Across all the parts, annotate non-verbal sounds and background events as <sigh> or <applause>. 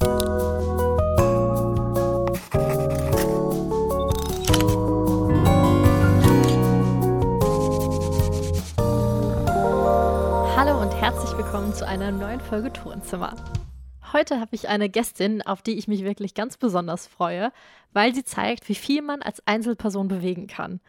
Hallo und herzlich willkommen zu einer neuen Folge Tonzimmer. Heute habe ich eine Gästin, auf die ich mich wirklich ganz besonders freue, weil sie zeigt, wie viel man als Einzelperson bewegen kann.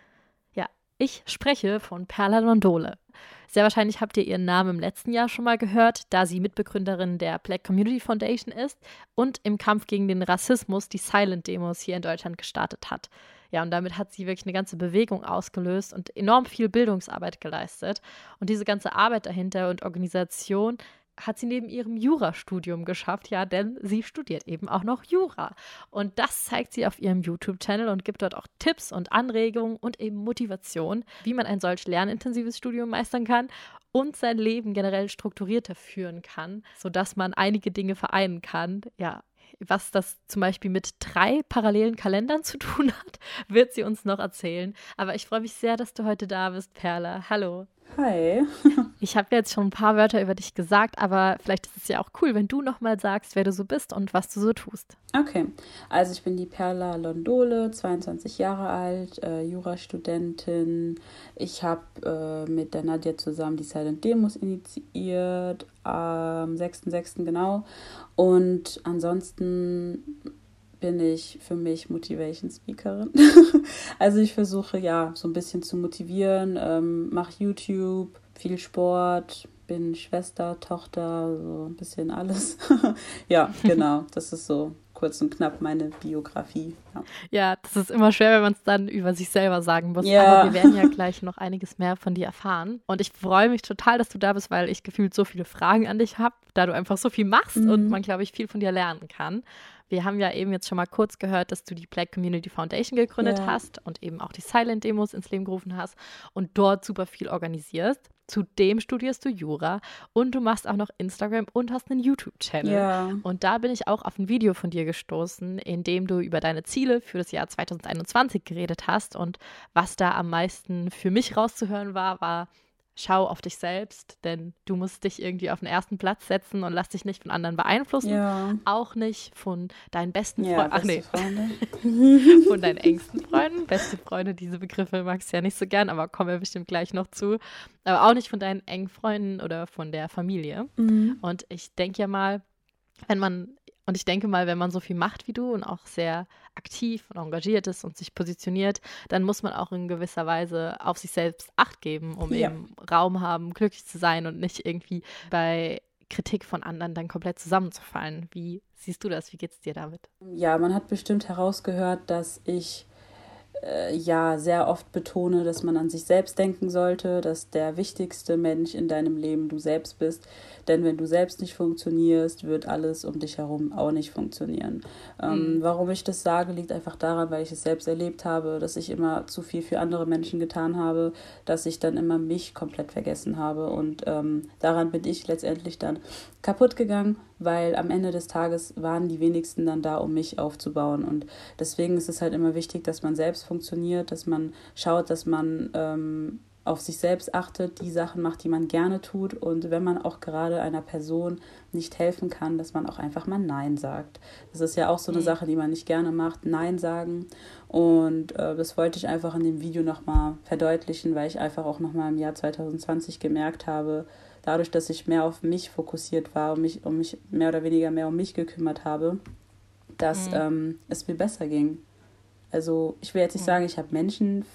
Ja, ich spreche von Perla Londole. Sehr wahrscheinlich habt ihr ihren Namen im letzten Jahr schon mal gehört, da sie Mitbegründerin der Black Community Foundation ist und im Kampf gegen den Rassismus die Silent Demos hier in Deutschland gestartet hat. Ja, und damit hat sie wirklich eine ganze Bewegung ausgelöst und enorm viel Bildungsarbeit geleistet. Und diese ganze Arbeit dahinter und Organisation hat sie neben ihrem Jurastudium geschafft, ja, denn sie studiert eben auch noch Jura. Und das zeigt sie auf ihrem YouTube-Channel und gibt dort auch Tipps und Anregungen und eben Motivation, wie man ein solch lernintensives Studium meistern kann und sein Leben generell strukturierter führen kann, sodass man einige Dinge vereinen kann, ja, was das zum Beispiel mit drei parallelen Kalendern zu tun hat, <laughs> wird sie uns noch erzählen. Aber ich freue mich sehr, dass du heute da bist, Perla. Hallo. Hi. <laughs> ich habe jetzt schon ein paar Wörter über dich gesagt, aber vielleicht ist es ja auch cool, wenn du nochmal sagst, wer du so bist und was du so tust. Okay, also ich bin die Perla Londole, 22 Jahre alt, äh, Jurastudentin. Ich habe äh, mit der Nadja zusammen die Silent Demos initiiert, am 6.6. genau. Und ansonsten bin ich für mich Motivation Speakerin. <laughs> also ich versuche ja so ein bisschen zu motivieren, ähm, mache YouTube, viel Sport, bin Schwester, Tochter, so ein bisschen alles. <laughs> ja, <laughs> genau, das ist so kurz und knapp meine Biografie. Ja, ja das ist immer schwer, wenn man es dann über sich selber sagen muss. Ja. Aber wir werden ja gleich noch einiges mehr von dir erfahren. Und ich freue mich total, dass du da bist, weil ich gefühlt so viele Fragen an dich habe, da du einfach so viel machst mhm. und man, glaube ich, viel von dir lernen kann. Wir haben ja eben jetzt schon mal kurz gehört, dass du die Black Community Foundation gegründet ja. hast und eben auch die Silent Demos ins Leben gerufen hast und dort super viel organisierst. Zudem studierst du Jura und du machst auch noch Instagram und hast einen YouTube-Channel. Ja. Und da bin ich auch auf ein Video von dir gestoßen, in dem du über deine Ziele für das Jahr 2021 geredet hast. Und was da am meisten für mich rauszuhören war, war, schau auf dich selbst, denn du musst dich irgendwie auf den ersten Platz setzen und lass dich nicht von anderen beeinflussen. Ja. Auch nicht von deinen besten ja, Freunden. Ach nee. Freunde. <laughs> von deinen engsten Freunden. Beste Freunde, diese Begriffe magst du ja nicht so gern, aber kommen wir bestimmt gleich noch zu. Aber auch nicht von deinen engen Freunden oder von der Familie. Mhm. Und ich denke ja mal, wenn man und ich denke mal, wenn man so viel macht wie du und auch sehr aktiv und engagiert ist und sich positioniert, dann muss man auch in gewisser Weise auf sich selbst Acht geben, um ja. eben Raum haben, glücklich zu sein und nicht irgendwie bei Kritik von anderen dann komplett zusammenzufallen. Wie siehst du das? Wie geht es dir damit? Ja, man hat bestimmt herausgehört, dass ich äh, ja sehr oft betone, dass man an sich selbst denken sollte, dass der wichtigste Mensch in deinem Leben du selbst bist, denn wenn du selbst nicht funktionierst, wird alles um dich herum auch nicht funktionieren. Ähm, mhm. Warum ich das sage, liegt einfach daran, weil ich es selbst erlebt habe, dass ich immer zu viel für andere Menschen getan habe, dass ich dann immer mich komplett vergessen habe. Und ähm, daran bin ich letztendlich dann kaputt gegangen, weil am Ende des Tages waren die wenigsten dann da, um mich aufzubauen. Und deswegen ist es halt immer wichtig, dass man selbst funktioniert, dass man schaut, dass man ähm, auf sich selbst achtet, die Sachen macht, die man gerne tut und wenn man auch gerade einer Person nicht helfen kann, dass man auch einfach mal Nein sagt. Das ist ja auch so eine mhm. Sache, die man nicht gerne macht, Nein sagen. Und äh, das wollte ich einfach in dem Video nochmal verdeutlichen, weil ich einfach auch nochmal im Jahr 2020 gemerkt habe, dadurch, dass ich mehr auf mich fokussiert war und mich, um mich mehr oder weniger mehr um mich gekümmert habe, dass mhm. ähm, es mir besser ging. Also ich will jetzt nicht mhm. sagen, ich habe Menschen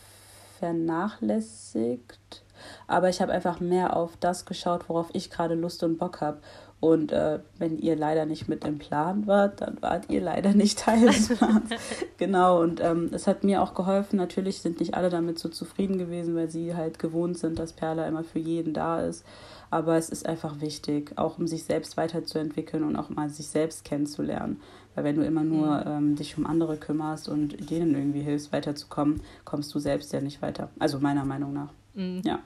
vernachlässigt, aber ich habe einfach mehr auf das geschaut, worauf ich gerade Lust und Bock habe. Und äh, wenn ihr leider nicht mit im Plan wart, dann wart ihr leider nicht Teil des <laughs> Plans. genau, und ähm, es hat mir auch geholfen. Natürlich sind nicht alle damit so zufrieden gewesen, weil sie halt gewohnt sind, dass Perla immer für jeden da ist. Aber es ist einfach wichtig, auch um sich selbst weiterzuentwickeln und auch mal sich selbst kennenzulernen. Weil wenn du immer nur mhm. ähm, dich um andere kümmerst und denen irgendwie hilfst, weiterzukommen, kommst du selbst ja nicht weiter. Also meiner Meinung nach. Mhm. Ja.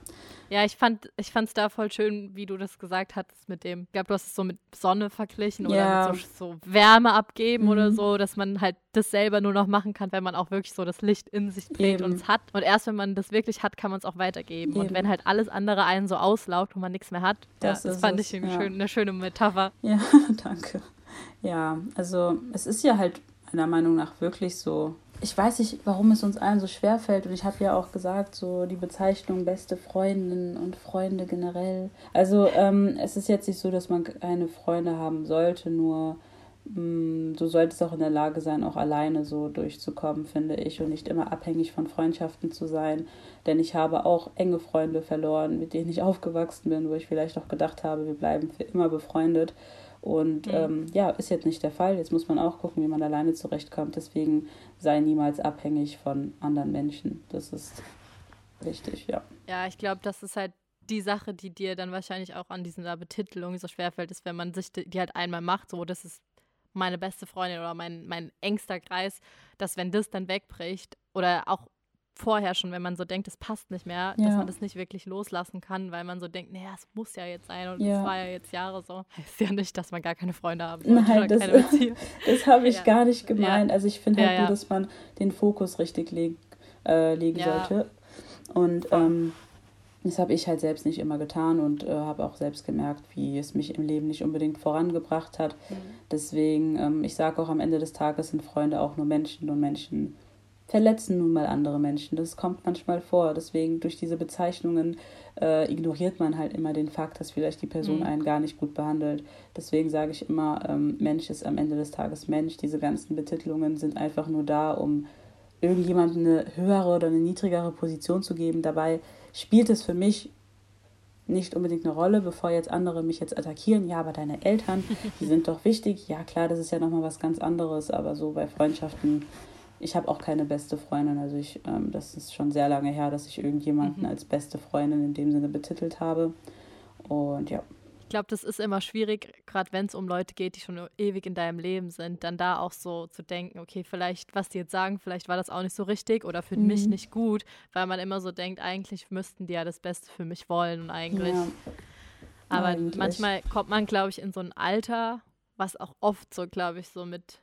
Ja, ich fand ich es da voll schön, wie du das gesagt hattest mit dem, ich glaube, du hast es so mit Sonne verglichen oder ja. mit so, so, Wärme abgeben mhm. oder so, dass man halt das selber nur noch machen kann, wenn man auch wirklich so das Licht in sich trägt und es hat. Und erst wenn man das wirklich hat, kann man es auch weitergeben. Eben. Und wenn halt alles andere einen so auslaugt und man nichts mehr hat, das, ja, das fand es, ich ja. schön, eine schöne Metapher. Ja, <laughs> danke. Ja, also es ist ja halt meiner Meinung nach wirklich so. Ich weiß nicht, warum es uns allen so schwer fällt. Und ich habe ja auch gesagt, so die Bezeichnung beste Freundin und Freunde generell. Also ähm, es ist jetzt nicht so, dass man keine Freunde haben sollte, nur mh, mm, du solltest auch in der Lage sein, auch alleine so durchzukommen, finde ich, und nicht immer abhängig von Freundschaften zu sein. Denn ich habe auch enge Freunde verloren, mit denen ich aufgewachsen bin, wo ich vielleicht auch gedacht habe, wir bleiben für immer befreundet. Und mhm. ähm, ja, ist jetzt nicht der Fall. Jetzt muss man auch gucken, wie man alleine zurechtkommt. Deswegen sei niemals abhängig von anderen Menschen. Das ist wichtig, ja. Ja, ich glaube, das ist halt die Sache, die dir dann wahrscheinlich auch an dieser Betitelung so schwerfällt, ist, wenn man sich die halt einmal macht, so, das ist meine beste Freundin oder mein, mein engster Kreis, dass wenn das dann wegbricht oder auch vorher schon, wenn man so denkt, es passt nicht mehr, ja. dass man das nicht wirklich loslassen kann, weil man so denkt, naja, es muss ja jetzt sein und es ja. war ja jetzt Jahre so. <laughs> Heißt ja nicht, dass man gar keine Freunde haben sollte Nein, das, <laughs> das habe ich ja. gar nicht gemeint. Also ich finde halt nur, dass man den Fokus richtig leg, äh, legen sollte. Und ähm, das habe ich halt selbst nicht immer getan und äh, habe auch selbst gemerkt, wie es mich im Leben nicht unbedingt vorangebracht hat. Mhm. Deswegen, ähm, ich sage auch am Ende des Tages sind Freunde auch nur Menschen und Menschen verletzen nun mal andere Menschen. Das kommt manchmal vor. Deswegen durch diese Bezeichnungen äh, ignoriert man halt immer den Fakt, dass vielleicht die Person mhm. einen gar nicht gut behandelt. Deswegen sage ich immer, ähm, Mensch ist am Ende des Tages Mensch. Diese ganzen Betitelungen sind einfach nur da, um irgendjemandem eine höhere oder eine niedrigere Position zu geben. Dabei spielt es für mich nicht unbedingt eine Rolle, bevor jetzt andere mich jetzt attackieren. Ja, aber deine Eltern, die <laughs> sind doch wichtig. Ja, klar, das ist ja nochmal was ganz anderes, aber so bei Freundschaften ich habe auch keine beste Freundin. Also ich, ähm, das ist schon sehr lange her, dass ich irgendjemanden mhm. als beste Freundin in dem Sinne betitelt habe. Und ja. Ich glaube, das ist immer schwierig, gerade wenn es um Leute geht, die schon ewig in deinem Leben sind, dann da auch so zu denken, okay, vielleicht, was die jetzt sagen, vielleicht war das auch nicht so richtig oder für mhm. mich nicht gut, weil man immer so denkt, eigentlich müssten die ja das Beste für mich wollen und eigentlich. Ja. Aber eigentlich. manchmal kommt man, glaube ich, in so ein Alter, was auch oft so, glaube ich, so mit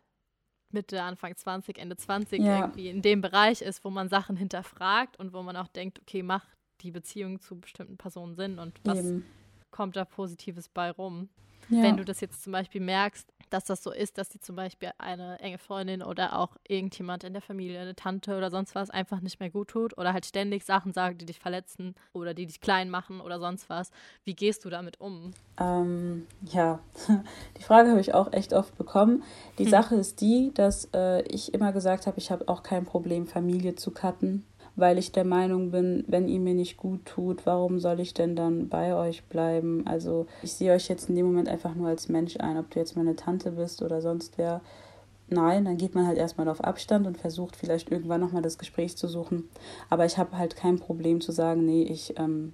Mitte, Anfang 20, Ende 20 ja. irgendwie in dem Bereich ist, wo man Sachen hinterfragt und wo man auch denkt, okay, macht die Beziehung zu bestimmten Personen Sinn und was Eben. kommt da Positives bei rum. Ja. Wenn du das jetzt zum Beispiel merkst, dass das so ist, dass die zum Beispiel eine enge Freundin oder auch irgendjemand in der Familie, eine Tante oder sonst was einfach nicht mehr gut tut oder halt ständig Sachen sagt, die dich verletzen oder die dich klein machen oder sonst was. Wie gehst du damit um? Ähm, ja, <laughs> die Frage habe ich auch echt oft bekommen. Die hm. Sache ist die, dass äh, ich immer gesagt habe, ich habe auch kein Problem, Familie zu cutten weil ich der Meinung bin, wenn ihr mir nicht gut tut, warum soll ich denn dann bei euch bleiben? Also ich sehe euch jetzt in dem Moment einfach nur als Mensch ein, ob du jetzt meine Tante bist oder sonst wer. Nein, dann geht man halt erstmal auf Abstand und versucht vielleicht irgendwann nochmal das Gespräch zu suchen. Aber ich habe halt kein Problem zu sagen, nee, ich ähm,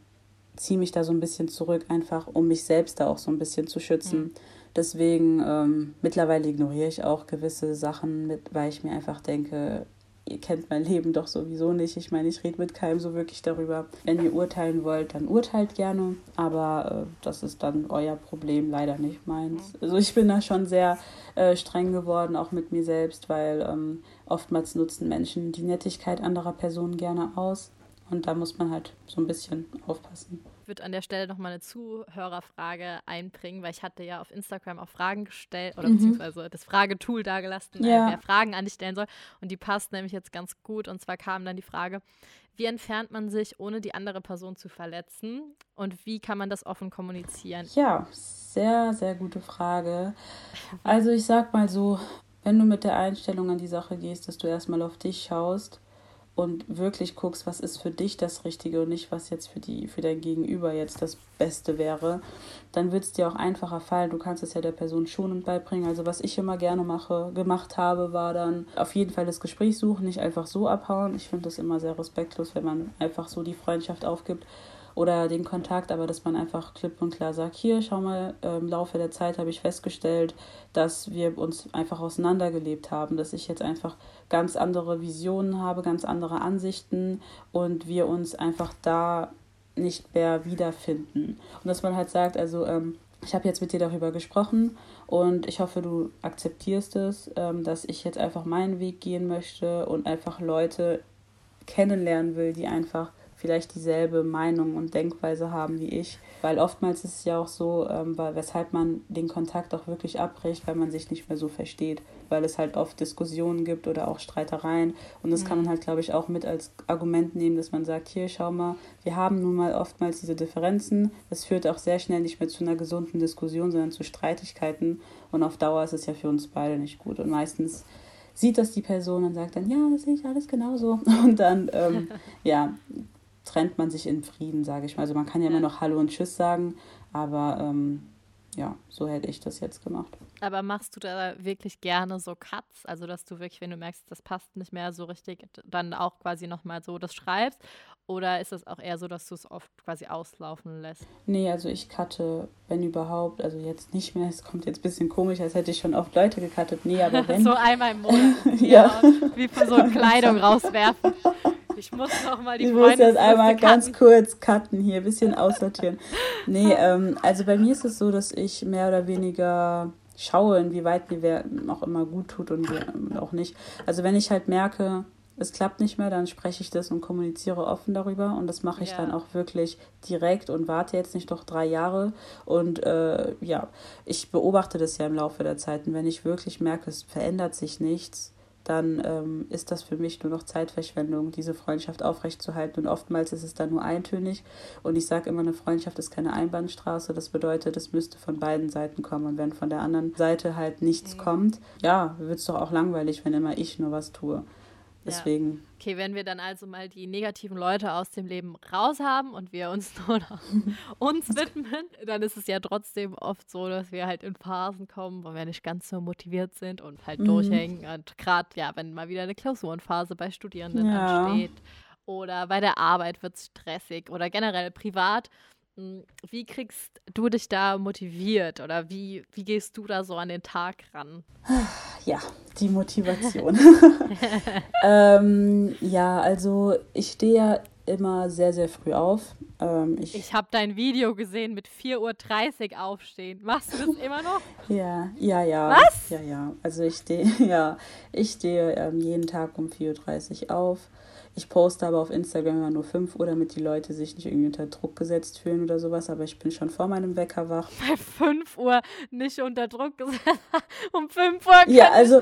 ziehe mich da so ein bisschen zurück, einfach um mich selbst da auch so ein bisschen zu schützen. Mhm. Deswegen ähm, mittlerweile ignoriere ich auch gewisse Sachen mit, weil ich mir einfach denke, ihr kennt mein Leben doch sowieso nicht. Ich meine, ich rede mit keinem so wirklich darüber. Wenn ihr urteilen wollt, dann urteilt gerne. Aber äh, das ist dann euer Problem, leider nicht meins. Also ich bin da schon sehr äh, streng geworden, auch mit mir selbst, weil ähm, oftmals nutzen Menschen die Nettigkeit anderer Personen gerne aus. Und da muss man halt so ein bisschen aufpassen würde an der Stelle nochmal eine Zuhörerfrage einbringen, weil ich hatte ja auf Instagram auch Fragen gestellt oder mhm. beziehungsweise das Fragetool dagelassen, ja. wer Fragen an dich stellen soll. Und die passt nämlich jetzt ganz gut. Und zwar kam dann die Frage, wie entfernt man sich, ohne die andere Person zu verletzen? Und wie kann man das offen kommunizieren? Ja, sehr, sehr gute Frage. Also ich sag mal so, wenn du mit der Einstellung an die Sache gehst, dass du erstmal auf dich schaust und wirklich guckst, was ist für dich das Richtige und nicht, was jetzt für, die, für dein Gegenüber jetzt das Beste wäre, dann wird es dir auch einfacher fallen. Du kannst es ja der Person schonend beibringen. Also was ich immer gerne mache, gemacht habe, war dann auf jeden Fall das Gespräch suchen, nicht einfach so abhauen. Ich finde das immer sehr respektlos, wenn man einfach so die Freundschaft aufgibt oder den Kontakt, aber dass man einfach klipp und klar sagt, hier, schau mal, im Laufe der Zeit habe ich festgestellt, dass wir uns einfach auseinandergelebt haben, dass ich jetzt einfach ganz andere Visionen habe, ganz andere Ansichten und wir uns einfach da nicht mehr wiederfinden. Und dass man halt sagt, also ähm, ich habe jetzt mit dir darüber gesprochen und ich hoffe, du akzeptierst es, ähm, dass ich jetzt einfach meinen Weg gehen möchte und einfach Leute kennenlernen will, die einfach vielleicht dieselbe Meinung und Denkweise haben wie ich. Weil oftmals ist es ja auch so, ähm, weshalb man den Kontakt auch wirklich abbricht, weil man sich nicht mehr so versteht. Weil es halt oft Diskussionen gibt oder auch Streitereien. Und das mhm. kann man halt, glaube ich, auch mit als Argument nehmen, dass man sagt, hier, schau mal, wir haben nun mal oftmals diese Differenzen. Das führt auch sehr schnell nicht mehr zu einer gesunden Diskussion, sondern zu Streitigkeiten. Und auf Dauer ist es ja für uns beide nicht gut. Und meistens sieht das die Person und sagt dann, ja, das sehe ich alles genauso. <laughs> Und dann, ähm, <laughs> ja, trennt man sich in Frieden, sage ich mal. Also man kann ja immer noch Hallo und Tschüss sagen, aber ähm, ja, so hätte ich das jetzt gemacht. Aber machst du da wirklich gerne so Cuts? Also, dass du wirklich, wenn du merkst, das passt nicht mehr so richtig, dann auch quasi nochmal so das schreibst? Oder ist es auch eher so, dass du es oft quasi auslaufen lässt? Nee, also ich cutte, wenn überhaupt, also jetzt nicht mehr, es kommt jetzt ein bisschen komisch, als hätte ich schon oft Leute gecuttet. Nee, aber <laughs> wenn. so einmal im Monat. <laughs> ja. Wie für so Kleidung rauswerfen. <laughs> Ich muss noch mal die Ich muss jetzt einmal ganz kurz cutten hier, ein bisschen aussortieren. Nee, ähm, also bei mir ist es so, dass ich mehr oder weniger schaue, inwieweit mir wer auch immer gut tut und auch nicht. Also wenn ich halt merke, es klappt nicht mehr, dann spreche ich das und kommuniziere offen darüber. Und das mache ich ja. dann auch wirklich direkt und warte jetzt nicht doch drei Jahre. Und äh, ja, ich beobachte das ja im Laufe der Zeit. Und wenn ich wirklich merke, es verändert sich nichts, dann ähm, ist das für mich nur noch Zeitverschwendung, diese Freundschaft aufrechtzuerhalten. Und oftmals ist es dann nur eintönig. Und ich sage immer, eine Freundschaft ist keine Einbahnstraße. Das bedeutet, es müsste von beiden Seiten kommen. Und wenn von der anderen Seite halt nichts mhm. kommt, ja, wird es doch auch langweilig, wenn immer ich nur was tue. Deswegen. Ja. Okay, wenn wir dann also mal die negativen Leute aus dem Leben raus haben und wir uns <laughs> nur noch uns widmen, dann ist es ja trotzdem oft so, dass wir halt in Phasen kommen, wo wir nicht ganz so motiviert sind und halt mhm. durchhängen. Und gerade, ja, wenn mal wieder eine Klausurenphase bei Studierenden ja. ansteht oder bei der Arbeit wird es stressig oder generell privat, wie kriegst du dich da motiviert oder wie, wie gehst du da so an den Tag ran? <sighs> Ja, die Motivation. <laughs> <laughs> ähm, ja, also ich stehe ja immer sehr, sehr früh auf. Ähm, ich ich habe dein Video gesehen mit 4.30 Uhr aufstehen. Machst du das immer noch? <laughs> ja, ja, ja. Was? Ja, ja. Also ich stehe, ja, ich stehe ähm, jeden Tag um 4.30 Uhr auf. Ich poste aber auf Instagram immer nur 5 Uhr, damit die Leute sich nicht irgendwie unter Druck gesetzt fühlen oder sowas. Aber ich bin schon vor meinem Wecker wach. <laughs> Bei 5 Uhr nicht unter Druck gesetzt. <laughs> um 5 Uhr ja, also,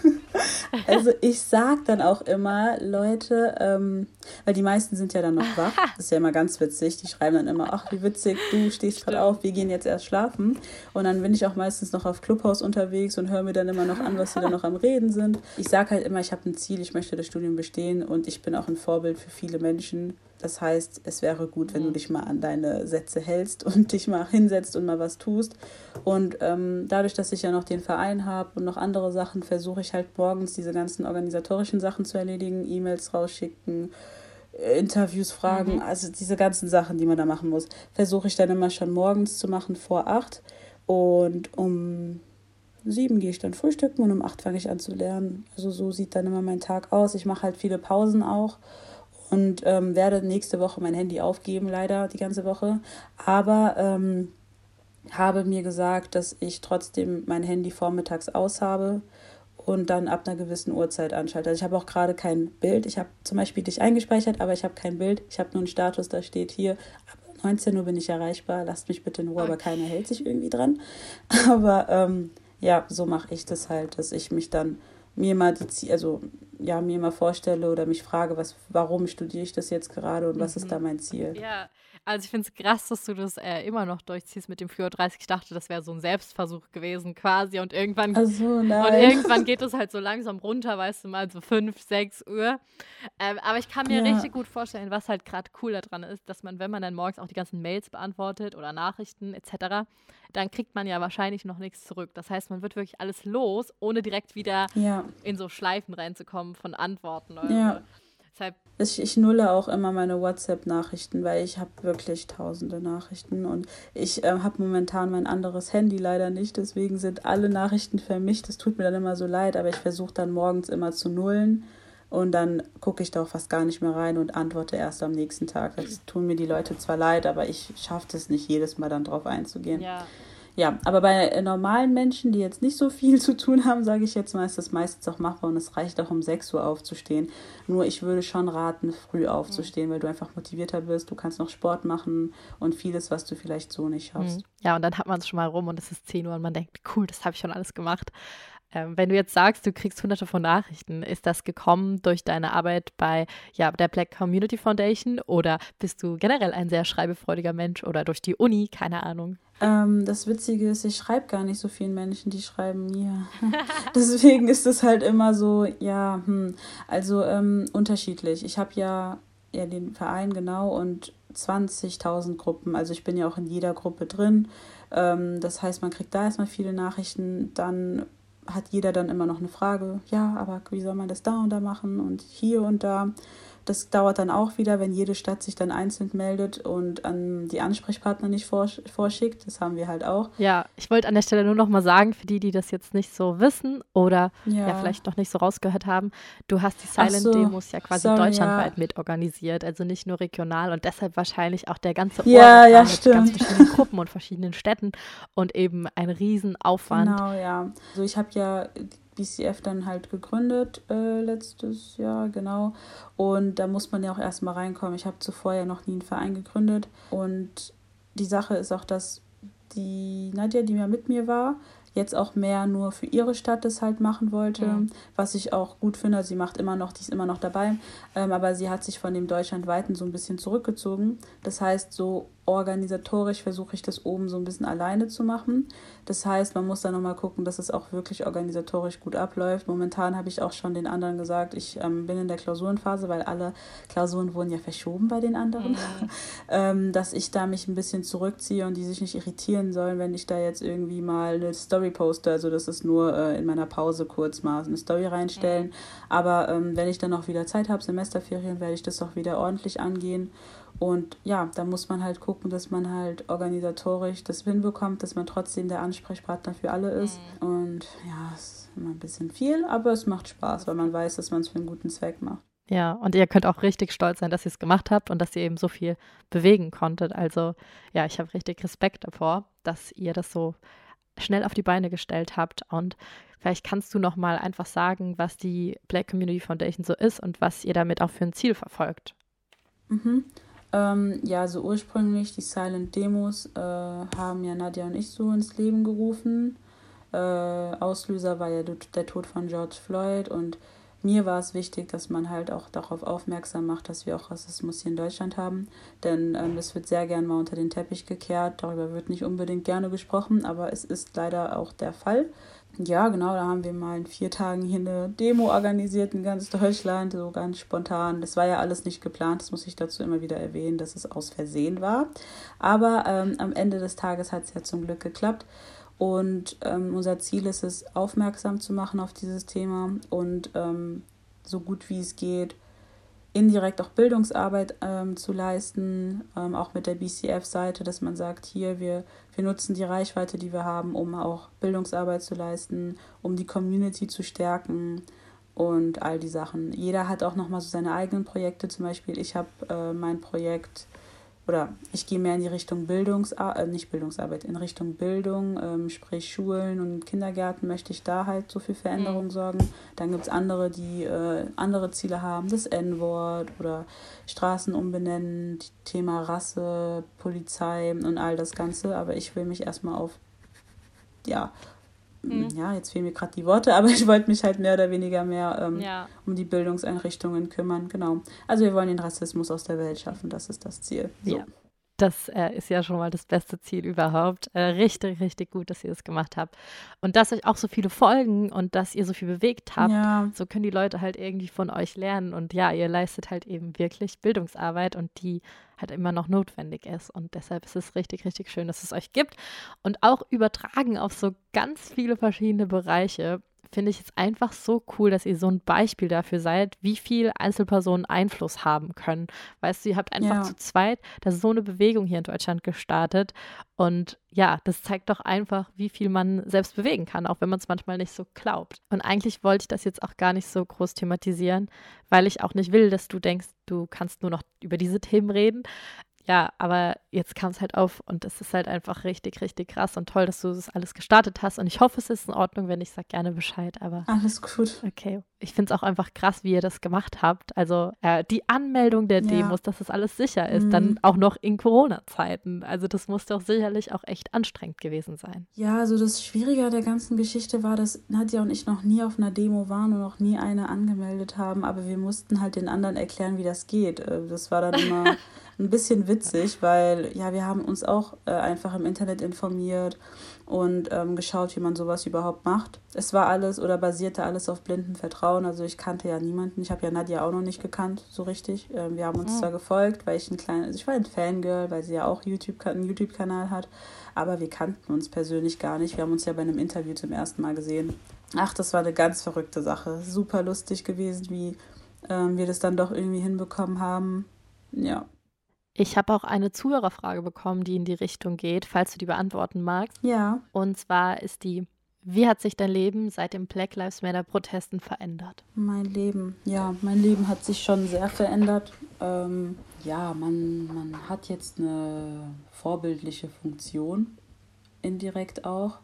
<laughs> also ich sag dann auch immer, Leute, ähm, weil die meisten sind ja dann noch wach. Das ist ja immer ganz witzig. Die schreiben dann immer, ach, wie witzig, du stehst gerade auf, wir gehen jetzt erst schlafen. Und dann bin ich auch meistens noch auf Clubhaus unterwegs und höre mir dann immer noch an, was sie da noch am Reden sind. Ich sage halt immer, ich habe ein Ziel, ich möchte das Studium bestehen und ich bin auch ein Vorbild für viele Menschen. Das heißt, es wäre gut, wenn du mhm. dich mal an deine Sätze hältst <laughs> und dich mal hinsetzt und mal was tust. Und ähm, dadurch, dass ich ja noch den Verein habe und noch andere Sachen, versuche ich halt morgens diese ganzen organisatorischen Sachen zu erledigen, E-Mails rausschicken, äh, Interviews fragen, mhm. also diese ganzen Sachen, die man da machen muss, versuche ich dann immer schon morgens zu machen vor acht. Und um sieben gehe ich dann frühstücken und um acht fange ich an zu lernen. Also so sieht dann immer mein Tag aus. Ich mache halt viele Pausen auch und ähm, werde nächste Woche mein Handy aufgeben, leider die ganze Woche. Aber ähm, habe mir gesagt, dass ich trotzdem mein Handy vormittags aus habe und dann ab einer gewissen Uhrzeit anschalte. Also ich habe auch gerade kein Bild. Ich habe zum Beispiel dich eingespeichert, aber ich habe kein Bild. Ich habe nur einen Status, da steht hier, ab 19 Uhr bin ich erreichbar, lasst mich bitte in Ruhe, aber keiner hält sich irgendwie dran. <laughs> Aber ähm, ja, so mache ich das halt, dass ich mich dann mir mal die, also ja, mir mal vorstelle oder mich frage, was, warum studiere ich das jetzt gerade und was ist da mhm. mein Ziel? Ja, also ich finde es krass, dass du das äh, immer noch durchziehst mit dem 4.30 Ich dachte, das wäre so ein Selbstversuch gewesen quasi und irgendwann, so, und irgendwann geht <laughs> es halt so langsam runter, weißt du mal, so 5, 6 Uhr. Ähm, aber ich kann mir ja. richtig gut vorstellen, was halt gerade cool daran ist, dass man, wenn man dann morgens auch die ganzen Mails beantwortet oder Nachrichten etc., dann kriegt man ja wahrscheinlich noch nichts zurück. Das heißt, man wird wirklich alles los, ohne direkt wieder ja. in so Schleifen reinzukommen von Antworten. Oder ja. So. Deshalb ich, ich nulle auch immer meine WhatsApp-Nachrichten, weil ich habe wirklich tausende Nachrichten und ich äh, habe momentan mein anderes Handy leider nicht, deswegen sind alle Nachrichten vermischt. Das tut mir dann immer so leid, aber ich versuche dann morgens immer zu nullen und dann gucke ich da auch fast gar nicht mehr rein und antworte erst am nächsten Tag. Das tun mir die Leute zwar leid, aber ich schaffe es nicht jedes Mal dann drauf einzugehen. Ja. Ja, aber bei normalen Menschen, die jetzt nicht so viel <laughs> zu tun haben, sage ich jetzt mal, ist das meistens auch machbar und es reicht auch um 6 Uhr aufzustehen. Nur ich würde schon raten, früh aufzustehen, weil du einfach motivierter bist, du kannst noch Sport machen und vieles, was du vielleicht so nicht hast. Mhm. Ja, und dann hat man es schon mal rum und es ist 10 Uhr und man denkt, cool, das habe ich schon alles gemacht. Ähm, wenn du jetzt sagst, du kriegst hunderte von Nachrichten, ist das gekommen durch deine Arbeit bei ja, der Black Community Foundation oder bist du generell ein sehr schreibefreudiger Mensch oder durch die Uni, keine Ahnung? Ähm, das Witzige ist, ich schreibe gar nicht so vielen Menschen, die schreiben mir. <laughs> Deswegen ist es halt immer so, ja, hm, also ähm, unterschiedlich. Ich habe ja, ja den Verein genau und 20.000 Gruppen. Also ich bin ja auch in jeder Gruppe drin. Ähm, das heißt, man kriegt da erstmal viele Nachrichten. Dann hat jeder dann immer noch eine Frage, ja, aber wie soll man das da und da machen und hier und da. Das dauert dann auch wieder, wenn jede Stadt sich dann einzeln meldet und an die Ansprechpartner nicht vorschickt. Das haben wir halt auch. Ja, ich wollte an der Stelle nur noch mal sagen, für die, die das jetzt nicht so wissen oder ja, ja vielleicht noch nicht so rausgehört haben, du hast die Silent-Demos so, ja quasi sorry, deutschlandweit ja. mitorganisiert, also nicht nur regional und deshalb wahrscheinlich auch der ganze Ort ja, ja, mit stimmt. ganz verschiedenen Gruppen und verschiedenen Städten und eben ein Riesenaufwand. Genau, ja. Also ich habe ja BCF dann halt gegründet äh, letztes Jahr, genau. Und da muss man ja auch erstmal reinkommen. Ich habe zuvor ja noch nie einen Verein gegründet. Und die Sache ist auch, dass die Nadja, die ja mit mir war, jetzt auch mehr nur für ihre Stadt das halt machen wollte, mhm. was ich auch gut finde. Sie macht immer noch, die ist immer noch dabei, ähm, aber sie hat sich von dem deutschlandweiten so ein bisschen zurückgezogen. Das heißt, so organisatorisch versuche ich das oben so ein bisschen alleine zu machen. Das heißt, man muss da nochmal gucken, dass es auch wirklich organisatorisch gut abläuft. Momentan habe ich auch schon den anderen gesagt, ich ähm, bin in der Klausurenphase, weil alle Klausuren wurden ja verschoben bei den anderen, mhm. <laughs> ähm, dass ich da mich ein bisschen zurückziehe und die sich nicht irritieren sollen, wenn ich da jetzt irgendwie mal eine Story poste. Also das ist nur äh, in meiner Pause kurz mal eine Story reinstellen. Mhm. Aber ähm, wenn ich dann auch wieder Zeit habe, Semesterferien, werde ich das auch wieder ordentlich angehen. Und ja, da muss man halt gucken, dass man halt organisatorisch das hinbekommt, dass man trotzdem der Ansprechpartner für alle ist. Mhm. Und ja, es ist immer ein bisschen viel, aber es macht Spaß, weil man weiß, dass man es für einen guten Zweck macht. Ja, und ihr könnt auch richtig stolz sein, dass ihr es gemacht habt und dass ihr eben so viel bewegen konntet. Also ja, ich habe richtig Respekt davor, dass ihr das so schnell auf die Beine gestellt habt. Und vielleicht kannst du noch mal einfach sagen, was die Black Community Foundation so ist und was ihr damit auch für ein Ziel verfolgt. Mhm. Ähm, ja, so ursprünglich die Silent Demos äh, haben ja Nadja und ich so ins Leben gerufen. Äh, Auslöser war ja der Tod von George Floyd und mir war es wichtig, dass man halt auch darauf aufmerksam macht, dass wir auch Rassismus hier in Deutschland haben. Denn ähm, das wird sehr gern mal unter den Teppich gekehrt. Darüber wird nicht unbedingt gerne gesprochen, aber es ist leider auch der Fall. Ja, genau, da haben wir mal in vier Tagen hier eine Demo organisiert in ganz Deutschland, so ganz spontan. Das war ja alles nicht geplant, das muss ich dazu immer wieder erwähnen, dass es aus Versehen war. Aber ähm, am Ende des Tages hat es ja zum Glück geklappt. Und ähm, unser Ziel ist es, aufmerksam zu machen auf dieses Thema und ähm, so gut wie es geht indirekt auch Bildungsarbeit ähm, zu leisten, ähm, auch mit der BCF-Seite, dass man sagt, hier, wir, wir nutzen die Reichweite, die wir haben, um auch Bildungsarbeit zu leisten, um die Community zu stärken und all die Sachen. Jeder hat auch nochmal so seine eigenen Projekte, zum Beispiel ich habe äh, mein Projekt oder ich gehe mehr in die Richtung Bildungsarbeit, äh, nicht Bildungsarbeit, in Richtung Bildung, ähm, sprich Schulen und Kindergärten möchte ich da halt so für Veränderung mhm. sorgen. Dann gibt es andere, die äh, andere Ziele haben, das N-Wort oder Straßen umbenennen, Thema Rasse, Polizei und all das Ganze. Aber ich will mich erstmal auf, ja, Mhm. Ja, jetzt fehlen mir gerade die Worte, aber <laughs> ich wollte mich halt mehr oder weniger mehr ähm, ja. um die Bildungseinrichtungen kümmern. Genau. Also wir wollen den Rassismus aus der Welt schaffen, das ist das Ziel. So. Ja. Das äh, ist ja schon mal das beste Ziel überhaupt. Äh, richtig, richtig gut, dass ihr das gemacht habt. Und dass euch auch so viele folgen und dass ihr so viel bewegt habt. Ja. So können die Leute halt irgendwie von euch lernen. Und ja, ihr leistet halt eben wirklich Bildungsarbeit und die halt immer noch notwendig ist. Und deshalb ist es richtig, richtig schön, dass es euch gibt. Und auch übertragen auf so ganz viele verschiedene Bereiche finde ich es einfach so cool, dass ihr so ein Beispiel dafür seid, wie viel Einzelpersonen Einfluss haben können. Weißt du, ihr habt einfach ja. zu zweit da so eine Bewegung hier in Deutschland gestartet. Und ja, das zeigt doch einfach, wie viel man selbst bewegen kann, auch wenn man es manchmal nicht so glaubt. Und eigentlich wollte ich das jetzt auch gar nicht so groß thematisieren, weil ich auch nicht will, dass du denkst, du kannst nur noch über diese Themen reden. Ja, aber jetzt kam es halt auf und es ist halt einfach richtig, richtig krass und toll, dass du das alles gestartet hast. Und ich hoffe, es ist in Ordnung, wenn ich sage gerne Bescheid. Aber alles gut. Okay. Ich finde es auch einfach krass, wie ihr das gemacht habt. Also äh, die Anmeldung der Demos, ja. dass das alles sicher ist, mhm. dann auch noch in Corona-Zeiten. Also das muss doch sicherlich auch echt anstrengend gewesen sein. Ja, also das Schwierige an der ganzen Geschichte war, dass Nadja und ich noch nie auf einer Demo waren und noch nie eine angemeldet haben. Aber wir mussten halt den anderen erklären, wie das geht. Äh, das war dann immer <laughs> ein bisschen witzig, weil ja, wir haben uns auch äh, einfach im Internet informiert und ähm, geschaut, wie man sowas überhaupt macht. Es war alles oder basierte alles auf blindem Vertrauen. Also ich kannte ja niemanden. Ich habe ja Nadja auch noch nicht gekannt, so richtig. Ähm, wir haben uns mhm. zwar gefolgt, weil ich ein kleines, also ich war ein Fangirl, weil sie ja auch YouTube, einen YouTube-Kanal hat, aber wir kannten uns persönlich gar nicht. Wir haben uns ja bei einem Interview zum ersten Mal gesehen. Ach, das war eine ganz verrückte Sache. Super lustig gewesen, wie ähm, wir das dann doch irgendwie hinbekommen haben. Ja. Ich habe auch eine Zuhörerfrage bekommen, die in die Richtung geht, falls du die beantworten magst. Ja. Und zwar ist die, wie hat sich dein Leben seit den Black Lives Matter Protesten verändert? Mein Leben, ja, mein Leben hat sich schon sehr verändert. Ähm, ja, man, man hat jetzt eine vorbildliche Funktion, indirekt auch.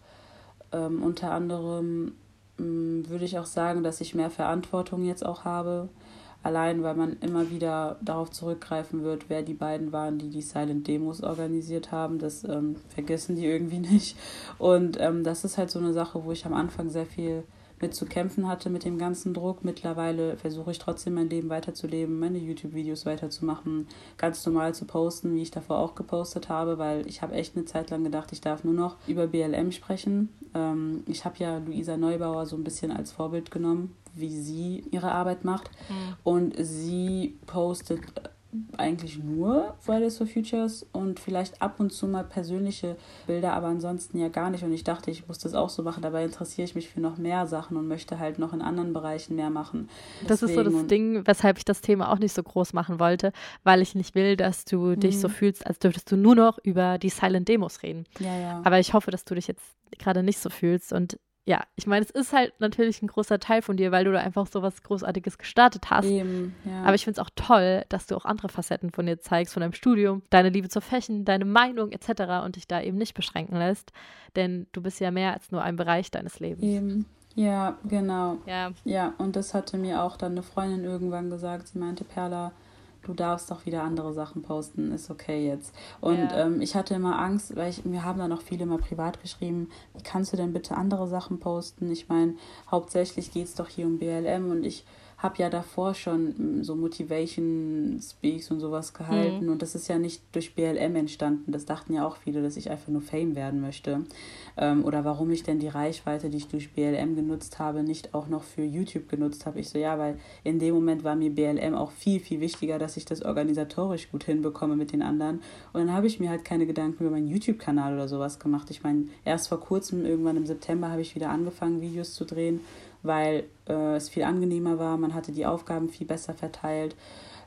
Ähm, unter anderem mm, würde ich auch sagen, dass ich mehr Verantwortung jetzt auch habe Allein, weil man immer wieder darauf zurückgreifen wird, wer die beiden waren, die die Silent Demos organisiert haben. Das ähm, vergessen die irgendwie <laughs> nicht. Und ähm, das ist halt so eine Sache, wo ich am Anfang sehr viel mit zu kämpfen hatte mit dem ganzen Druck. Mittlerweile versuche ich trotzdem mein Leben weiterzuleben, meine YouTube-Videos weiterzumachen, ganz normal zu posten, wie ich davor auch gepostet habe, weil ich habe echt eine Zeit lang gedacht, ich darf nur noch über BLM sprechen. Ähm, ich habe ja Luisa Neubauer so ein bisschen als Vorbild genommen, wie sie ihre Arbeit macht. Mhm. Und sie postet eigentlich nur Fridays for Futures und vielleicht ab und zu mal persönliche Bilder, aber ansonsten ja gar nicht. Und ich dachte, ich muss das auch so machen. Dabei interessiere ich mich für noch mehr Sachen und möchte halt noch in anderen Bereichen mehr machen. Das Deswegen ist so das Ding, weshalb ich das Thema auch nicht so groß machen wollte, weil ich nicht will, dass du mhm. dich so fühlst, als dürftest du nur noch über die Silent Demos reden. Ja, ja. Aber ich hoffe, dass du dich jetzt gerade nicht so fühlst und ja, ich meine, es ist halt natürlich ein großer Teil von dir, weil du da einfach so was Großartiges gestartet hast. Eben, ja. Aber ich finde es auch toll, dass du auch andere Facetten von dir zeigst, von deinem Studium, deine Liebe zur Fashion, deine Meinung etc. und dich da eben nicht beschränken lässt. Denn du bist ja mehr als nur ein Bereich deines Lebens. Eben. Ja, genau. Ja. Ja, und das hatte mir auch dann eine Freundin irgendwann gesagt. Sie meinte, Perla, du darfst doch wieder andere Sachen posten, ist okay jetzt. Und ja. ähm, ich hatte immer Angst, weil ich, mir haben dann auch viele mal privat geschrieben, wie kannst du denn bitte andere Sachen posten? Ich meine, hauptsächlich geht es doch hier um BLM und ich habe ja davor schon mm, so Motivation Speaks und sowas gehalten mhm. und das ist ja nicht durch BLM entstanden. Das dachten ja auch viele, dass ich einfach nur Fame werden möchte. Ähm, oder warum ich denn die Reichweite, die ich durch BLM genutzt habe, nicht auch noch für YouTube genutzt habe. Ich so, ja, weil in dem Moment war mir BLM auch viel, viel wichtiger, dass ich das organisatorisch gut hinbekomme mit den anderen. Und dann habe ich mir halt keine Gedanken über meinen YouTube-Kanal oder sowas gemacht. Ich meine, erst vor kurzem, irgendwann im September, habe ich wieder angefangen, Videos zu drehen weil äh, es viel angenehmer war, man hatte die Aufgaben viel besser verteilt.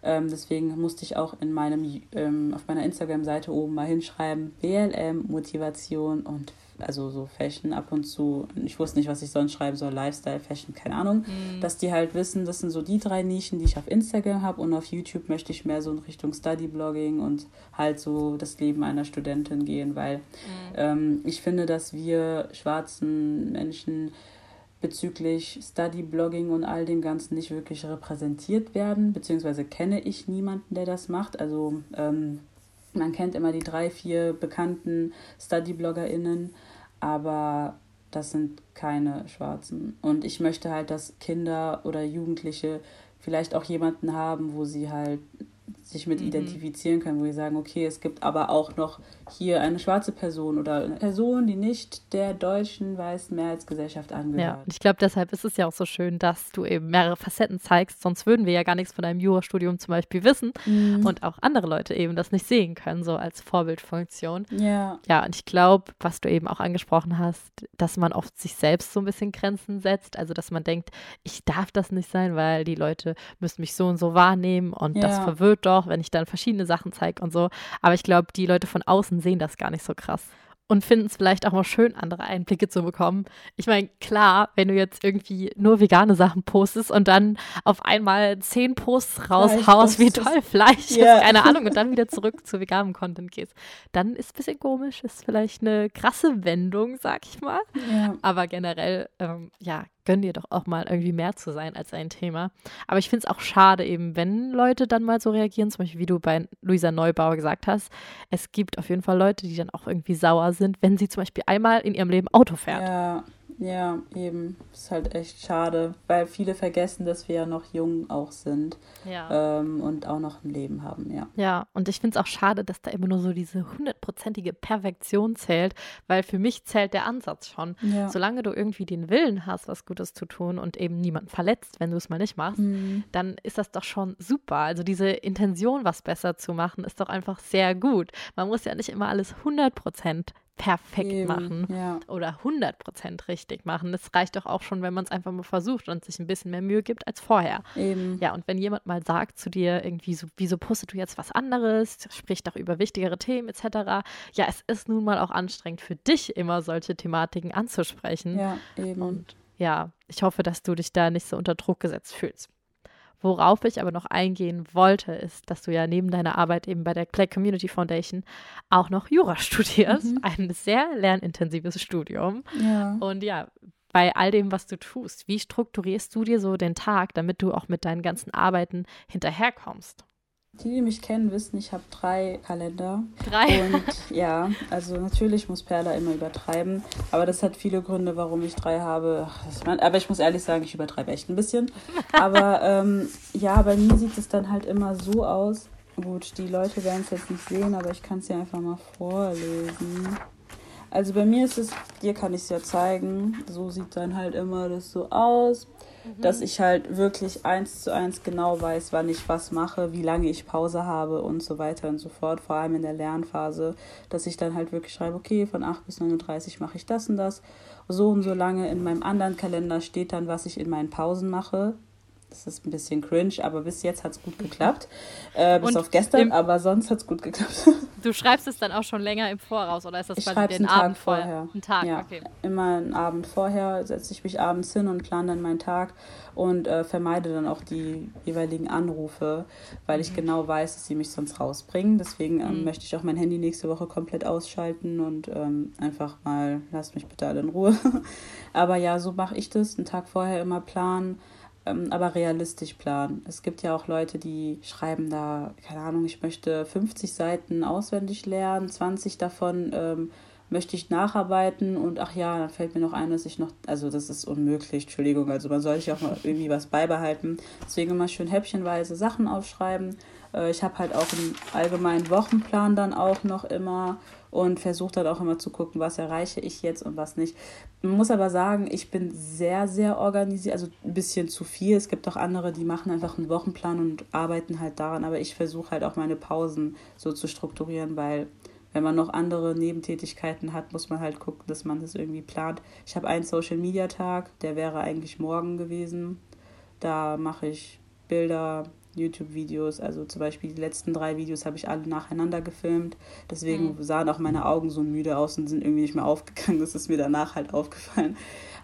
Ähm, deswegen musste ich auch in meinem, ähm, auf meiner Instagram-Seite oben mal hinschreiben, BLM, Motivation und also so Fashion ab und zu. Ich wusste nicht, was ich sonst schreiben soll, Lifestyle, Fashion, keine Ahnung. Mhm. Dass die halt wissen, das sind so die drei Nischen, die ich auf Instagram habe und auf YouTube möchte ich mehr so in Richtung Study-Blogging und halt so das Leben einer Studentin gehen, weil mhm. ähm, ich finde, dass wir schwarzen Menschen bezüglich Study Blogging und all dem Ganzen nicht wirklich repräsentiert werden, beziehungsweise kenne ich niemanden, der das macht. Also ähm, man kennt immer die drei, vier bekannten Study BloggerInnen, aber das sind keine Schwarzen. Und ich möchte halt, dass Kinder oder Jugendliche vielleicht auch jemanden haben, wo sie halt sich mit mhm. identifizieren können, wo sie sagen, okay, es gibt aber auch noch hier eine schwarze Person oder eine Person, die nicht der deutschen weißen Mehrheitsgesellschaft angehört. Ja, und ich glaube, deshalb ist es ja auch so schön, dass du eben mehrere Facetten zeigst, sonst würden wir ja gar nichts von deinem Jurastudium zum Beispiel wissen mhm. und auch andere Leute eben das nicht sehen können, so als Vorbildfunktion. Ja. Ja, und ich glaube, was du eben auch angesprochen hast, dass man oft sich selbst so ein bisschen Grenzen setzt, also dass man denkt, ich darf das nicht sein, weil die Leute müssen mich so und so wahrnehmen und ja. das verwirrt doch, wenn ich dann verschiedene Sachen zeige und so. Aber ich glaube, die Leute von außen sehen das gar nicht so krass. und finden es vielleicht auch mal schön, andere Einblicke zu bekommen. Ich meine, klar, wenn du jetzt irgendwie nur vegane Sachen postest und dann auf einmal zehn Posts raushaust, wie toll Fleisch yeah. ist, keine Ahnung, und dann <laughs> wieder zurück zu veganem Content gehst, dann ist ein bisschen komisch, ist vielleicht eine krasse Wendung, sag ich mal. Ja. Aber generell, ähm, ja, gönn dir doch auch mal irgendwie mehr zu sein als ein Thema. Aber ich finde es auch schade eben, wenn Leute dann mal so reagieren, zum Beispiel wie du bei Luisa Neubauer gesagt hast. Es gibt auf jeden Fall Leute, die dann auch irgendwie sauer sind, wenn sie zum Beispiel einmal in ihrem Leben Auto fährt. Ja, ja, eben. Ist halt echt schade, weil viele vergessen, dass wir ja noch jung auch sind ja. ähm, und auch noch ein Leben haben, ja. Ja, und ich finde es auch schade, dass da immer nur so diese hundertprozentige Perfektion zählt, weil für mich zählt der Ansatz schon. Ja. Solange du irgendwie den Willen hast, was Gutes zu tun und eben niemanden verletzt, wenn du es mal nicht machst, mhm. dann ist das doch schon super. Also diese Intention, was besser zu machen, ist doch einfach sehr gut. Man muss ja nicht immer alles 100 Prozent perfekt Eben, machen ja. oder 100% richtig machen. Das reicht doch auch schon, wenn man es einfach mal versucht und sich ein bisschen mehr Mühe gibt als vorher. Eben. Ja, und wenn jemand mal sagt zu dir irgendwie so, wieso postet du jetzt was anderes, spricht doch über wichtigere Themen etc. Ja, es ist nun mal auch anstrengend für dich immer solche Thematiken anzusprechen. Ja, eben. Und ja, ich hoffe, dass du dich da nicht so unter Druck gesetzt fühlst. Worauf ich aber noch eingehen wollte, ist, dass du ja neben deiner Arbeit eben bei der Clay Community Foundation auch noch Jura <laughs> studierst. Mhm. Ein sehr lernintensives Studium. Ja. Und ja, bei all dem, was du tust, wie strukturierst du dir so den Tag, damit du auch mit deinen ganzen Arbeiten hinterherkommst? Die, die mich kennen, wissen, ich habe drei Kalender. Drei? Und ja, also natürlich muss Perla immer übertreiben, aber das hat viele Gründe, warum ich drei habe. aber ich muss ehrlich sagen, ich übertreibe echt ein bisschen. Aber ähm, ja, bei mir sieht es dann halt immer so aus. Gut, die Leute werden es jetzt nicht sehen, aber ich kann es ja einfach mal vorlesen. Also bei mir ist es, dir kann ich es ja zeigen, so sieht dann halt immer das so aus dass ich halt wirklich eins zu eins genau weiß, wann ich was mache, wie lange ich Pause habe und so weiter und so fort, vor allem in der Lernphase, dass ich dann halt wirklich schreibe, okay, von 8 bis 39 mache ich das und das. So und so lange in meinem anderen Kalender steht dann, was ich in meinen Pausen mache. Das ist ein bisschen cringe, aber bis jetzt hat es gut geklappt. Äh, bis und auf gestern, aber sonst hat es gut geklappt. Du schreibst es dann auch schon länger im Voraus oder ist das ich quasi den Abend Tag vorher? Ein Tag, ja, okay. Immer einen Abend vorher setze ich mich abends hin und plane dann meinen Tag und äh, vermeide dann auch die jeweiligen Anrufe, weil ich mhm. genau weiß, dass sie mich sonst rausbringen. Deswegen ähm, mhm. möchte ich auch mein Handy nächste Woche komplett ausschalten und ähm, einfach mal, lasst mich bitte alle in Ruhe. <laughs> aber ja, so mache ich das. Einen Tag vorher immer planen aber realistisch planen. Es gibt ja auch Leute, die schreiben da, keine Ahnung, ich möchte 50 Seiten auswendig lernen, 20 davon ähm, möchte ich nacharbeiten und ach ja, dann fällt mir noch ein, dass ich noch, also das ist unmöglich, Entschuldigung, also man soll sich auch mal irgendwie was beibehalten. Deswegen immer schön häppchenweise Sachen aufschreiben. Äh, ich habe halt auch einen allgemeinen Wochenplan dann auch noch immer und versuche dann auch immer zu gucken, was erreiche ich jetzt und was nicht. Man muss aber sagen, ich bin sehr, sehr organisiert, also ein bisschen zu viel. Es gibt auch andere, die machen einfach einen Wochenplan und arbeiten halt daran, aber ich versuche halt auch meine Pausen so zu strukturieren, weil wenn man noch andere Nebentätigkeiten hat, muss man halt gucken, dass man das irgendwie plant. Ich habe einen Social Media Tag, der wäre eigentlich morgen gewesen. Da mache ich Bilder, YouTube-Videos. Also zum Beispiel die letzten drei Videos habe ich alle nacheinander gefilmt. Deswegen mhm. sahen auch meine Augen so müde aus und sind irgendwie nicht mehr aufgegangen. <laughs> Das ist mir danach halt aufgefallen.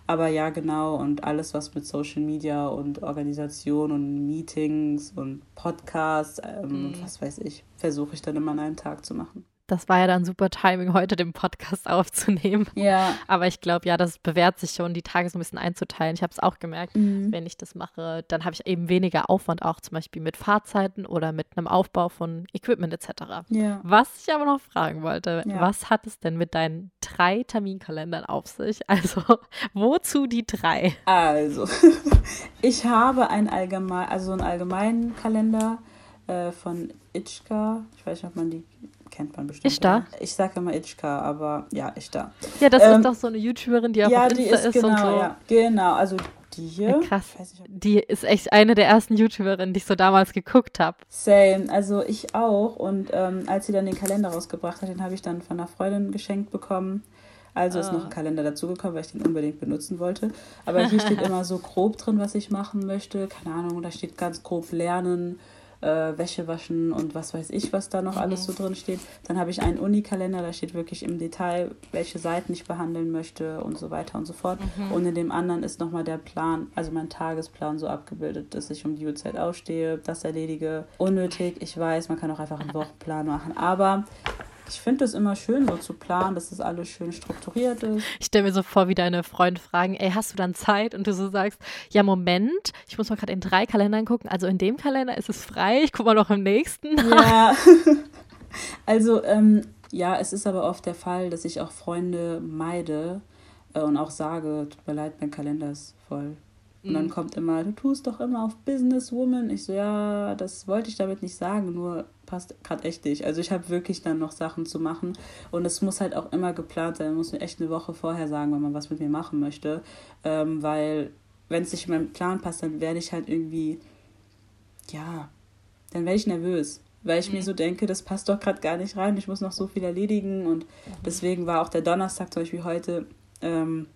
Aber ja, genau. Und alles, was mit Social Media und Organisation und Meetings und Podcasts ähm, mhm. und was weiß ich, versuche ich dann immer an einem Tag zu machen das war ja dann super Timing, heute den Podcast <laughs> aufzunehmen. Ja. Aber ich glaube, ja, das bewährt sich schon, die Tage so ein bisschen einzuteilen. Ich habe es auch gemerkt, mhm. wenn ich das mache, dann habe ich eben weniger Aufwand, auch zum Beispiel mit Fahrzeiten oder mit einem Aufbau von Equipment etc. Ja. Was ich aber noch fragen wollte, ja. was hat es denn mit deinen drei Terminkalendern auf sich? <laughs> Also, wozu die drei? Also, <laughs> ich habe ein allgemein, also einen allgemeinen Kalender äh, von Itchka. Ich weiß nicht, ob man die kennt man bestimmt. Ishtar? Ich sage immer Itchka, aber ja, Ishtar. Ja, das ähm, ist doch so eine YouTuberin, die auch ja, auf Insta ist, ist genau, und so. Ja, genau, also die hier. Ja, krass. Die ist echt eine der ersten YouTuberinnen, die ich so damals geguckt habe. Same, also ich auch. Und ähm, als sie dann den Kalender rausgebracht hat, den habe ich dann von einer Freundin geschenkt bekommen. Also ist noch ein ah. Kalender dazugekommen, weil ich den unbedingt benutzen wollte. Aber hier steht <laughs> immer so grob drin, was ich machen möchte. Keine Ahnung, da steht ganz grob Lernen, äh, Wäsche waschen und was weiß ich, was da noch mhm. alles so drin steht. Dann habe ich einen Unikalender, da steht wirklich im Detail, welche Seiten ich behandeln möchte und so weiter und so fort. Mhm. Und in dem anderen ist nochmal der Plan, also mein Tagesplan so abgebildet, dass ich um die Uhrzeit aufstehe, das erledige. Unnötig, ich weiß, man kann auch einfach einen Wochenplan machen. Aber ich finde es immer schön, so zu planen, dass das alles schön strukturiert ist. Ich stelle mir so vor, wie deine Freunde fragen, ey, hast du dann Zeit? Und du so sagst, ja, Moment, ich muss mal gerade in drei Kalendern gucken. Also in dem Kalender ist es frei, ich gucke mal noch im nächsten. Ja. <laughs> <laughs> also, ähm, ja, es ist aber oft der Fall, dass ich auch Freunde meide äh, und auch sage, tut mir leid, mein Kalender ist voll. Und dann mhm. kommt immer, du tust doch immer auf Businesswoman. Ich so, ja, das wollte ich damit nicht sagen, nur passt gerade echt nicht. Also ich habe wirklich dann noch Sachen zu machen und es muss halt auch immer geplant sein. Man muss mir echt eine Woche vorher sagen, wenn man was mit mir machen möchte, ähm, weil wenn es nicht in meinen Plan passt, dann werde ich halt irgendwie, ja, dann werde ich nervös, weil ich mhm. mir so denke, das passt doch gerade gar nicht rein. Ich muss noch so viel erledigen und mhm. deswegen war auch der Donnerstag zum Beispiel heute ähm,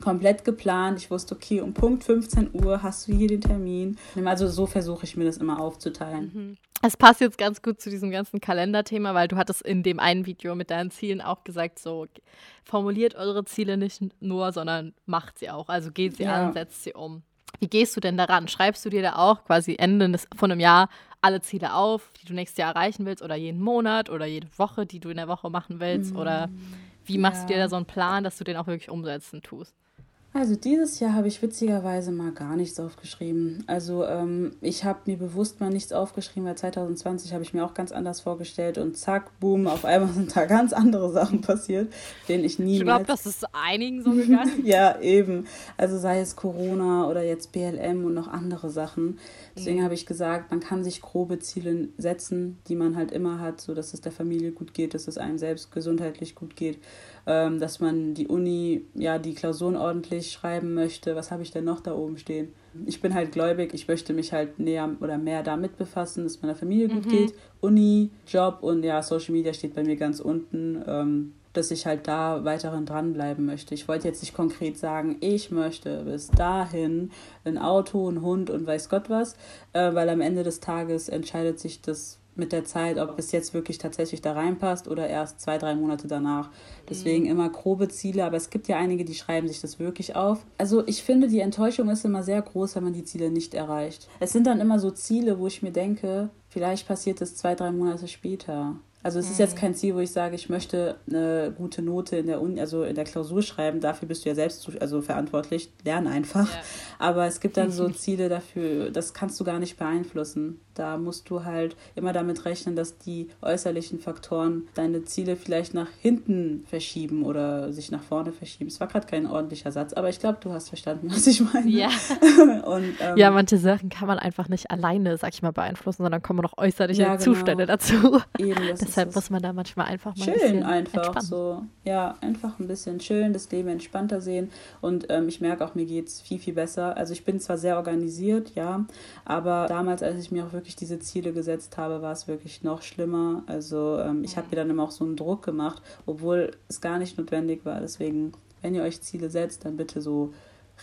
komplett geplant. Ich wusste, okay, um Punkt 15 Uhr hast du hier den Termin. Also so versuche ich mir das immer aufzuteilen. Mhm. Es passt jetzt ganz gut zu diesem ganzen Kalenderthema, weil du hattest in dem einen Video mit deinen Zielen auch gesagt, so formuliert eure Ziele nicht nur, sondern macht sie auch. Also geht sie ja. an, setzt sie um. Wie gehst du denn daran? Schreibst du dir da auch quasi Ende des, von einem Jahr alle Ziele auf, die du nächstes Jahr erreichen willst oder jeden Monat oder jede Woche, die du in der Woche machen willst? Mhm. Oder wie machst ja. du dir da so einen Plan, dass du den auch wirklich umsetzen tust? Also dieses Jahr habe ich witzigerweise mal gar nichts aufgeschrieben. Also ähm, ich habe mir bewusst mal nichts aufgeschrieben, weil 2020 habe ich mir auch ganz anders vorgestellt und zack, boom, auf einmal sind da ganz andere Sachen passiert, denen ich nie. Ich glaube, das ist einigen so gegangen. <laughs> ja, eben. Also sei es Corona oder jetzt BLM und noch andere Sachen. Deswegen mhm. habe ich gesagt, man kann sich grobe Ziele setzen, die man halt immer hat, so dass es der Familie gut geht, dass es einem selbst gesundheitlich gut geht ähm, dass man die Uni, ja, die Klausuren ordentlich schreiben möchte. Was habe ich denn noch da oben stehen? Ich bin halt gläubig, ich möchte mich halt näher oder mehr damit befassen, dass meiner Familie gut mhm. geht. Uni, Job und ja, Social Media steht bei mir ganz unten. Ähm, dass ich halt da weiterhin dranbleiben möchte. Ich wollte jetzt nicht konkret sagen, ich möchte bis dahin ein Auto, ein Hund und weiß Gott was, äh, weil am Ende des Tages entscheidet sich das mit der Zeit, ob es jetzt wirklich tatsächlich da reinpasst oder erst zwei, drei Monate danach. Deswegen mhm. immer grobe Ziele, aber es gibt ja einige, die schreiben sich das wirklich auf. Also ich finde, die Enttäuschung ist immer sehr groß, wenn man die Ziele nicht erreicht. Es sind dann immer so Ziele, wo ich mir denke, vielleicht passiert es zwei, drei Monate später. Also es ist jetzt mhm. kein Ziel, wo ich sage, ich möchte eine gute Note in der Uni, also in der Klausur schreiben. Dafür bist du ja selbst also verantwortlich. Lern einfach. Ja. <laughs> Aber es gibt dann so <laughs> Ziele dafür, das kannst du gar nicht beeinflussen. Da musst du halt immer damit rechnen, dass die äußerlichen Faktoren deine Ziele vielleicht nach hinten verschieben oder sich nach vorne verschieben. Es war gerade kein ordentlicher Satz, aber ich glaube, du hast verstanden, <laughs> was ich meine. Ja. Und, ähm, ja, manche Sachen kann man einfach nicht alleine, sag ich mal, beeinflussen, sondern kommen noch äußerliche ja, genau. Zustände dazu. Eben, Deshalb muss man da manchmal einfach mal chillen ein einfach entspannen. so. Ja, einfach ein bisschen chillen, das Leben entspannter sehen. Und ähm, ich merke auch, mir geht es viel, viel besser. Also ich bin zwar sehr organisiert, ja, aber damals, als ich mir auch wirklich wirklich diese Ziele gesetzt habe, war es wirklich noch schlimmer. Also ähm, ich habe mir dann immer auch so einen Druck gemacht, obwohl es gar nicht notwendig war. Deswegen, wenn ihr euch Ziele setzt, dann bitte so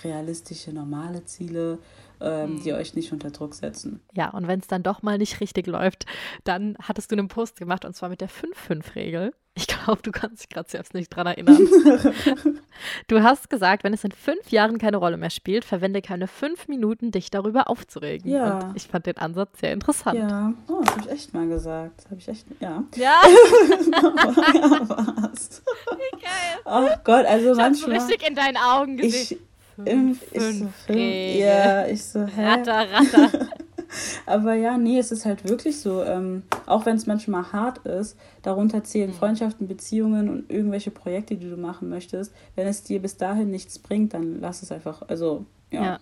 realistische, normale Ziele, ähm, mhm. die euch nicht unter Druck setzen. Ja, und wenn es dann doch mal nicht richtig läuft, dann hattest du einen Post gemacht und zwar mit der 5-5-Regel. Ich glaube, du kannst dich gerade selbst nicht dran erinnern. <laughs> du hast gesagt, wenn es in fünf Jahren keine Rolle mehr spielt, verwende keine fünf Minuten, dich darüber aufzuregen. Ja. Und ich fand den Ansatz sehr interessant. Ja, oh, das habe ich echt mal gesagt. Habe ich echt, ja. Ja. <laughs> <laughs> ja, was? Wie geil. Oh Gott, also ich manchmal. Ich richtig in deinen Augen gesehen. Ich, im, ich so, fünf, ja, ich so, hä? Ratter, ratter. <laughs> Aber ja, nee, es ist halt wirklich so, ähm, auch wenn es manchmal hart ist, darunter zählen mhm. Freundschaften, Beziehungen und irgendwelche Projekte, die du machen möchtest. Wenn es dir bis dahin nichts bringt, dann lass es einfach, also, ja. ja.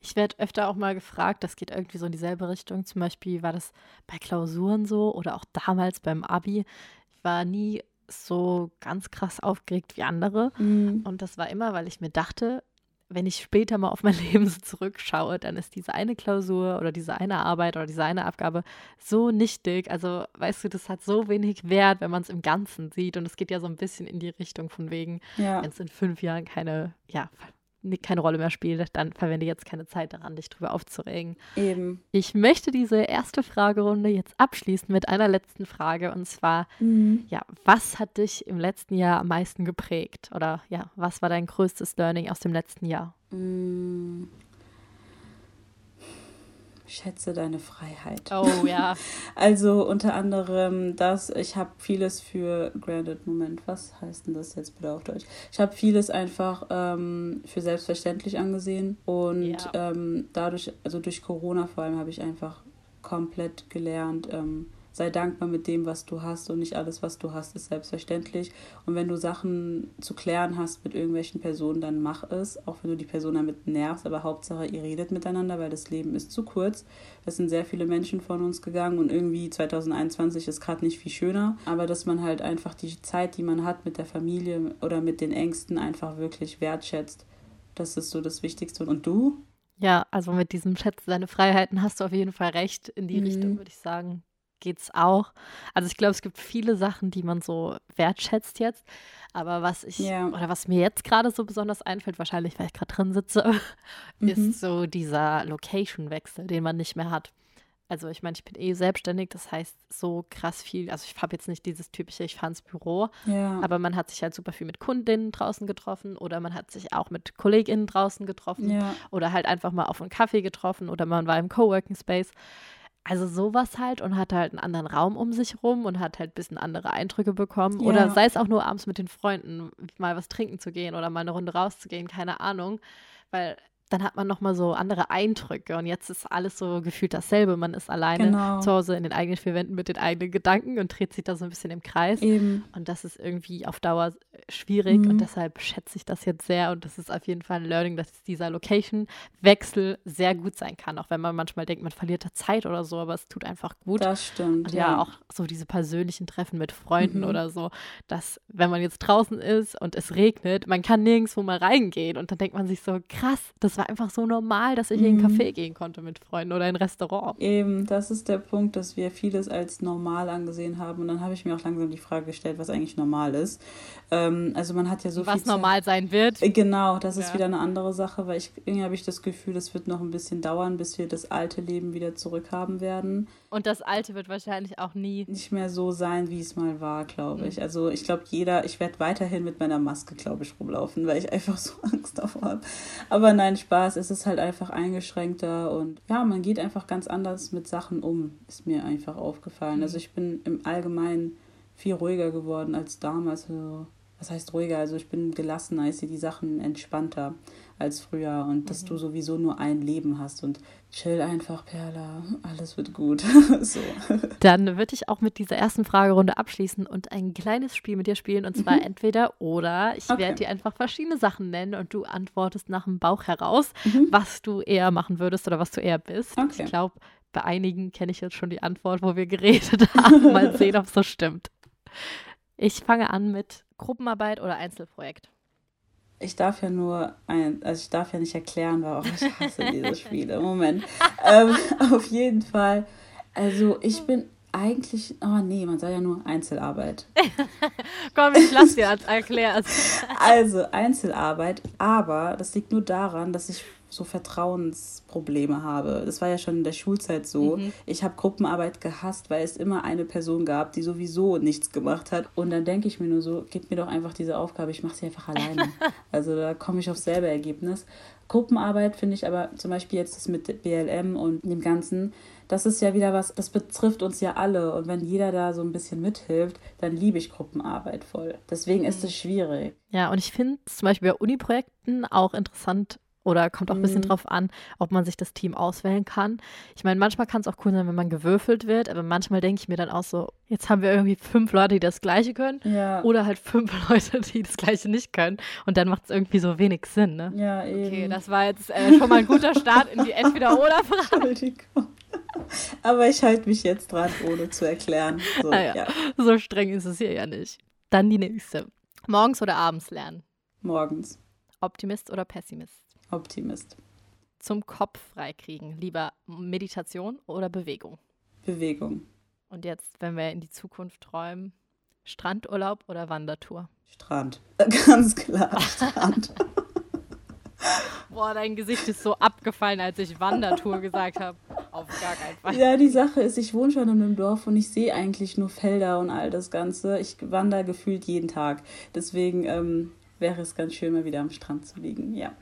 Ich werde öfter auch mal gefragt, das geht irgendwie so in dieselbe Richtung. Zum Beispiel war das bei Klausuren so oder auch damals beim Abi. Ich war nie so ganz krass aufgeregt wie andere. Mhm. Und das war immer, weil ich mir dachte, wenn ich später mal auf mein <laughs> Leben zurückschaue, dann ist diese eine Klausur oder diese eine Arbeit oder diese eine Abgabe so nichtig. Also, weißt du, das hat so wenig Wert, wenn man es im Ganzen sieht. Und es geht ja so ein bisschen in die Richtung von wegen, ja. wenn es in fünf Jahren keine, ja, keine Rolle mehr spielt, dann verwende jetzt keine Zeit daran, dich drüber aufzuregen. Eben. Ich möchte diese erste Fragerunde jetzt abschließen mit einer letzten Frage und zwar, mhm. ja, was hat dich im letzten Jahr am meisten geprägt? Oder ja, was war dein größtes Learning aus dem letzten Jahr? Mhm. Schätze deine Freiheit. Oh ja. <laughs> also unter anderem das, ich habe vieles für Granted Moment, was heißt denn das jetzt bitte auf Deutsch? Ich habe vieles einfach ähm, für selbstverständlich angesehen und ja. ähm, dadurch, also durch Corona vor allem, habe ich einfach komplett gelernt, ähm, sei dankbar mit dem, was du hast und nicht alles, was du hast, ist selbstverständlich. Und wenn du Sachen zu klären hast mit irgendwelchen Personen, dann mach es, auch wenn du die Person damit nervst, aber Hauptsache ihr redet miteinander, weil das Leben ist zu kurz. Es sind sehr viele Menschen von uns gegangen und irgendwie 2021 ist gerade nicht viel schöner, aber dass man halt einfach die Zeit, die man hat mit der Familie oder mit den Ängsten einfach wirklich wertschätzt. Das ist so das Wichtigste. Und du? Ja, also mit diesem Schätzen deine Freiheiten hast du auf jeden Fall recht. In die mhm. Richtung würde ich sagen, geht's auch. Also ich glaube, es gibt viele Sachen, die man so wertschätzt jetzt. Aber was ich, yeah. oder was mir jetzt gerade so besonders einfällt, wahrscheinlich, weil ich gerade drin sitze, <laughs> mhm. ist so dieser Location-Wechsel, den man nicht mehr hat. Also ich meine, ich bin eh selbstständig, das heißt so krass viel, also ich habe jetzt nicht dieses typische, ich fahre ins Büro, ja. aber man hat sich halt super viel mit Kundinnen draußen getroffen oder man hat sich auch mit KollegInnen draußen getroffen ja. oder halt einfach mal auf einen Kaffee getroffen oder man war im Coworking Space. Also sowas halt und hat halt einen anderen Raum um sich rum und hat halt ein bisschen andere Eindrücke bekommen. Ja. Oder sei es auch nur abends mit den Freunden mal was trinken zu gehen oder mal eine Runde rauszugehen, keine Ahnung. Weil dann hat man nochmal so andere Eindrücke und jetzt ist alles so gefühlt dasselbe. Man ist alleine genau. zu Hause in den eigenen vier Wänden mit den eigenen Gedanken und dreht sich da so ein bisschen im Kreis. Eben. Und das ist irgendwie auf Dauer schwierig mhm. und deshalb schätze ich das jetzt sehr und das ist auf jeden Fall ein Learning, dass dieser Location-Wechsel sehr gut sein kann, auch wenn man manchmal denkt, man verliert da Zeit oder so, aber es tut einfach gut. Das stimmt. Und ja, ja auch so diese persönlichen Treffen mit Freunden mhm. oder so, dass wenn man jetzt draußen ist und es regnet, man kann nirgendwo mal reingehen und dann denkt man sich so, krass, das war einfach so normal, dass ich mhm. in ein Café gehen konnte mit Freunden oder in ein Restaurant. Eben, das ist der Punkt, dass wir vieles als normal angesehen haben. Und dann habe ich mir auch langsam die Frage gestellt, was eigentlich normal ist. Ähm, also man hat ja so was viel. Was normal sein wird. Äh, genau, das ist ja. wieder eine andere Sache, weil ich irgendwie habe ich das Gefühl, es wird noch ein bisschen dauern, bis wir das alte Leben wieder zurückhaben werden. Und das alte wird wahrscheinlich auch nie nicht mehr so sein, wie es mal war, glaube ich. Mhm. Also ich glaube, jeder, ich werde weiterhin mit meiner Maske, glaube ich, rumlaufen, weil ich einfach so <laughs> Angst davor habe. Aber nein, Spaß, es ist halt einfach eingeschränkter und ja, man geht einfach ganz anders mit Sachen um, ist mir einfach aufgefallen. Mhm. Also ich bin im Allgemeinen viel ruhiger geworden als damals. Also, was heißt ruhiger? Also ich bin gelassener, ich sehe die Sachen entspannter als früher und mhm. dass du sowieso nur ein Leben hast und chill einfach, Perla, alles wird gut. <laughs> so. <laughs> Dann würde ich auch mit dieser ersten Fragerunde abschließen und ein kleines Spiel mit dir spielen und zwar mhm. entweder oder. Ich okay. werde dir einfach verschiedene Sachen nennen und du antwortest nach dem Bauch heraus, mhm. was du eher machen würdest oder was du eher bist. Okay. Ich glaube, bei einigen kenne ich jetzt schon die Antwort, wo wir geredet <laughs> haben. Mal sehen, ob es so stimmt. Ich fange an mit Gruppenarbeit oder Einzelprojekt ich darf ja nur ein, also ich darf ja nicht erklären, warum ich <laughs> hasse diese Spiele. Moment. ähm, <laughs> auf jeden Fall. Also ich bin eigentlich, oh nee, man soll ja nur Einzelarbeit. <laughs> Komm, ich lass dir als erklären. also Einzelarbeit, aber das liegt nur daran, dass ich so Vertrauensprobleme habe. Das war ja schon in der Schulzeit so. Mhm. Ich habe Gruppenarbeit gehasst, weil es immer eine Person gab, die sowieso nichts gemacht hat. Und dann denke ich mir nur so, gib mir doch einfach diese Aufgabe, ich mache sie einfach alleine. <laughs> also da komme ich aufs selbe Ergebnis. Gruppenarbeit finde ich aber zum Beispiel jetzt das mit BLM und dem Ganzen, das ist ja wieder was, das betrifft uns ja alle. Und wenn jeder da so ein bisschen mithilft, dann liebe ich Gruppenarbeit voll. Deswegen ist es schwierig. Ja, und ich finde zum Beispiel bei Uni-Projekten auch interessant, oder kommt auch ein bisschen mhm. drauf an, ob man sich das Team auswählen kann. Ich meine, manchmal kann es auch cool sein, wenn man gewürfelt wird, aber manchmal denke ich mir dann auch so, jetzt haben wir irgendwie fünf Leute, die das Gleiche können ja. oder halt fünf <laughs> Leute, die das Gleiche nicht können. Und dann macht es irgendwie so wenig Sinn, ne? Ja, eben. Okay, das war jetzt äh, schon mal ein guter Start in die Entweder-Oder-Frage. Entschuldigung. Aber ich halte mich jetzt dran, ohne zu erklären. So, ah ja. Ja. so streng ist es hier ja nicht. Dann die nächste. Morgens oder abends lernen? Morgens. Optimist oder Pessimist? Optimist. Zum Kopf freikriegen, lieber Meditation oder Bewegung? Bewegung. Und jetzt, wenn wir in die Zukunft träumen, Strandurlaub oder Wandertour? Strand. <laughs> Ganz klar, Strand. <laughs> Boah, dein Gesicht ist so abgefallen, als ich Wandertour gesagt habe. Auf gar keinen Fall. Ja, die Sache ist, ich wohne schon in einem Dorf und ich sehe eigentlich nur Felder und all das Ganze. Ich wandere gefühlt jeden Tag. Deswegen ähm, wäre es ganz schön, mal wieder am Strand zu liegen. Ja.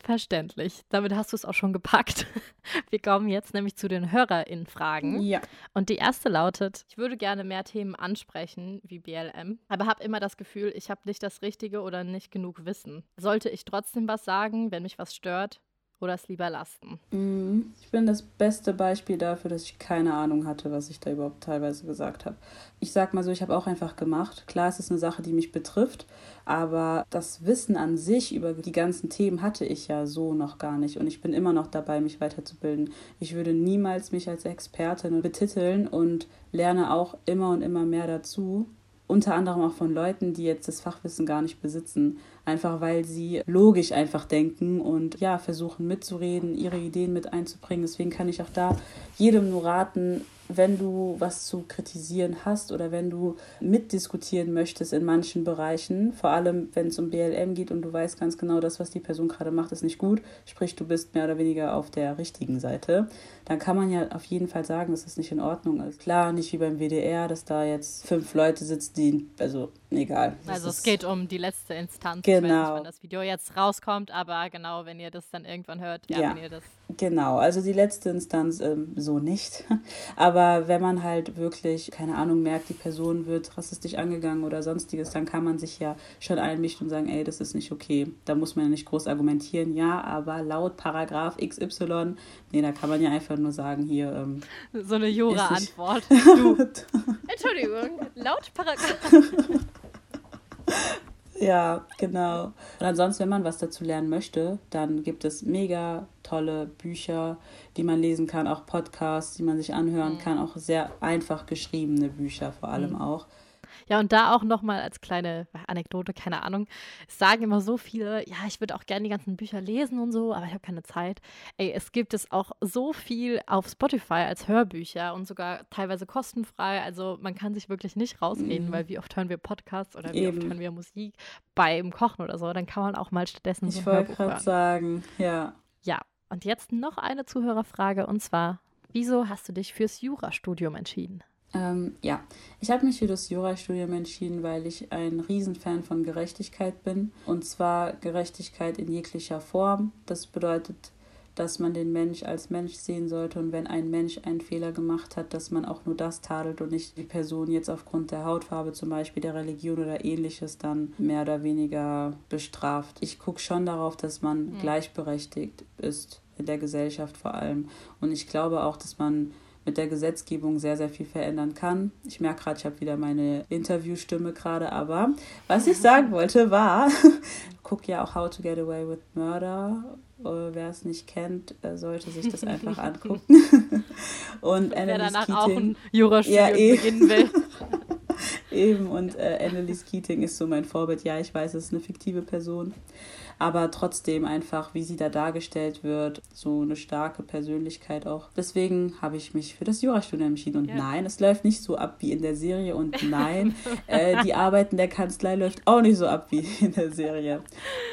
Verständlich. Damit hast du es auch schon gepackt. <laughs> Wir kommen jetzt nämlich zu den HörerInnen-Fragen. Ja. Und die erste lautet: Ich würde gerne mehr Themen ansprechen, wie BLM, aber habe immer das Gefühl, ich habe nicht das Richtige oder nicht genug Wissen. Sollte ich trotzdem was sagen, wenn mich was stört? Oder es lieber lassen? Mhm. Ich bin das beste Beispiel dafür, dass ich keine Ahnung hatte, was ich da überhaupt teilweise gesagt habe. Ich sag mal so, ich habe auch einfach gemacht. Klar, es ist eine Sache, die mich betrifft, aber das Wissen an sich über die ganzen Themen hatte ich ja so noch gar nicht und ich bin immer noch dabei, mich weiterzubilden. Ich würde niemals mich als Expertin betiteln und lerne auch immer und immer mehr dazu unter anderem auch von Leuten, die jetzt das Fachwissen gar nicht besitzen, einfach weil sie logisch einfach denken und ja, versuchen mitzureden, ihre Ideen mit einzubringen. Deswegen kann ich auch da jedem nur raten, wenn du was zu kritisieren hast oder wenn du mitdiskutieren möchtest in manchen Bereichen, vor allem wenn es um BLM geht und du weißt ganz genau, das, was die Person gerade macht, ist nicht gut, sprich du bist mehr oder weniger auf der richtigen Seite, dann kann man ja auf jeden Fall sagen, dass das nicht in Ordnung ist. Klar, nicht wie beim WDR, dass da jetzt fünf Leute sitzen, die, also egal. Also es geht um die letzte Instanz, genau. wenn das Video jetzt rauskommt, aber genau, wenn ihr das dann irgendwann hört, ja, ja. wenn ihr das Genau, also die letzte Instanz ähm, so nicht. <laughs> Aber wenn man halt wirklich, keine Ahnung, merkt, die Person wird rassistisch angegangen oder sonstiges, dann kann man sich ja schon einmischen und sagen, ey, das ist nicht okay. Da muss man ja nicht groß argumentieren, ja, aber laut Paragraph XY, nee, da kann man ja einfach nur sagen, hier. Ähm, so eine Jura-Antwort. <laughs> Entschuldigung, laut Paragraph. <laughs> <laughs> Ja, genau. Und ansonsten, wenn man was dazu lernen möchte, dann gibt es mega tolle Bücher, die man lesen kann, auch Podcasts, die man sich anhören mhm. kann, auch sehr einfach geschriebene Bücher vor allem mhm. auch. Ja, und da auch nochmal als kleine Anekdote, keine Ahnung. Es sagen immer so viele, ja, ich würde auch gerne die ganzen Bücher lesen und so, aber ich habe keine Zeit. Ey, es gibt es auch so viel auf Spotify als Hörbücher und sogar teilweise kostenfrei. Also man kann sich wirklich nicht rausreden, mhm. weil wie oft hören wir Podcasts oder wie Eben. oft hören wir Musik beim Kochen oder so. Dann kann man auch mal stattdessen so Ich wollte gerade sagen, ja. Ja, und jetzt noch eine Zuhörerfrage und zwar, wieso hast du dich fürs Jurastudium entschieden? Ähm, ja, ich habe mich für das Jurastudium entschieden, weil ich ein Riesenfan von Gerechtigkeit bin. Und zwar Gerechtigkeit in jeglicher Form. Das bedeutet, dass man den Mensch als Mensch sehen sollte und wenn ein Mensch einen Fehler gemacht hat, dass man auch nur das tadelt und nicht die Person jetzt aufgrund der Hautfarbe, zum Beispiel der Religion oder ähnliches, dann mehr oder weniger bestraft. Ich gucke schon darauf, dass man mhm. gleichberechtigt ist in der Gesellschaft vor allem. Und ich glaube auch, dass man mit der Gesetzgebung sehr, sehr viel verändern kann. Ich merke gerade, ich habe wieder meine Interviewstimme gerade, aber was ich sagen wollte war, <laughs> guck ja auch How to Get Away with Murder. Uh, Wer es nicht kennt, äh, sollte sich das einfach angucken. <laughs> Und Wer danach Keating, auch ein Jurastudium ja, eh. beginnen will. <laughs> Eben, und äh, Annelies Keating ist so mein Vorbild. Ja, ich weiß, es ist eine fiktive Person aber trotzdem einfach, wie sie da dargestellt wird, so eine starke Persönlichkeit auch. Deswegen habe ich mich für das Jurastudium entschieden. Und ja. nein, es läuft nicht so ab wie in der Serie. Und <laughs> nein, äh, die Arbeit in der Kanzlei läuft auch nicht so ab wie in der Serie.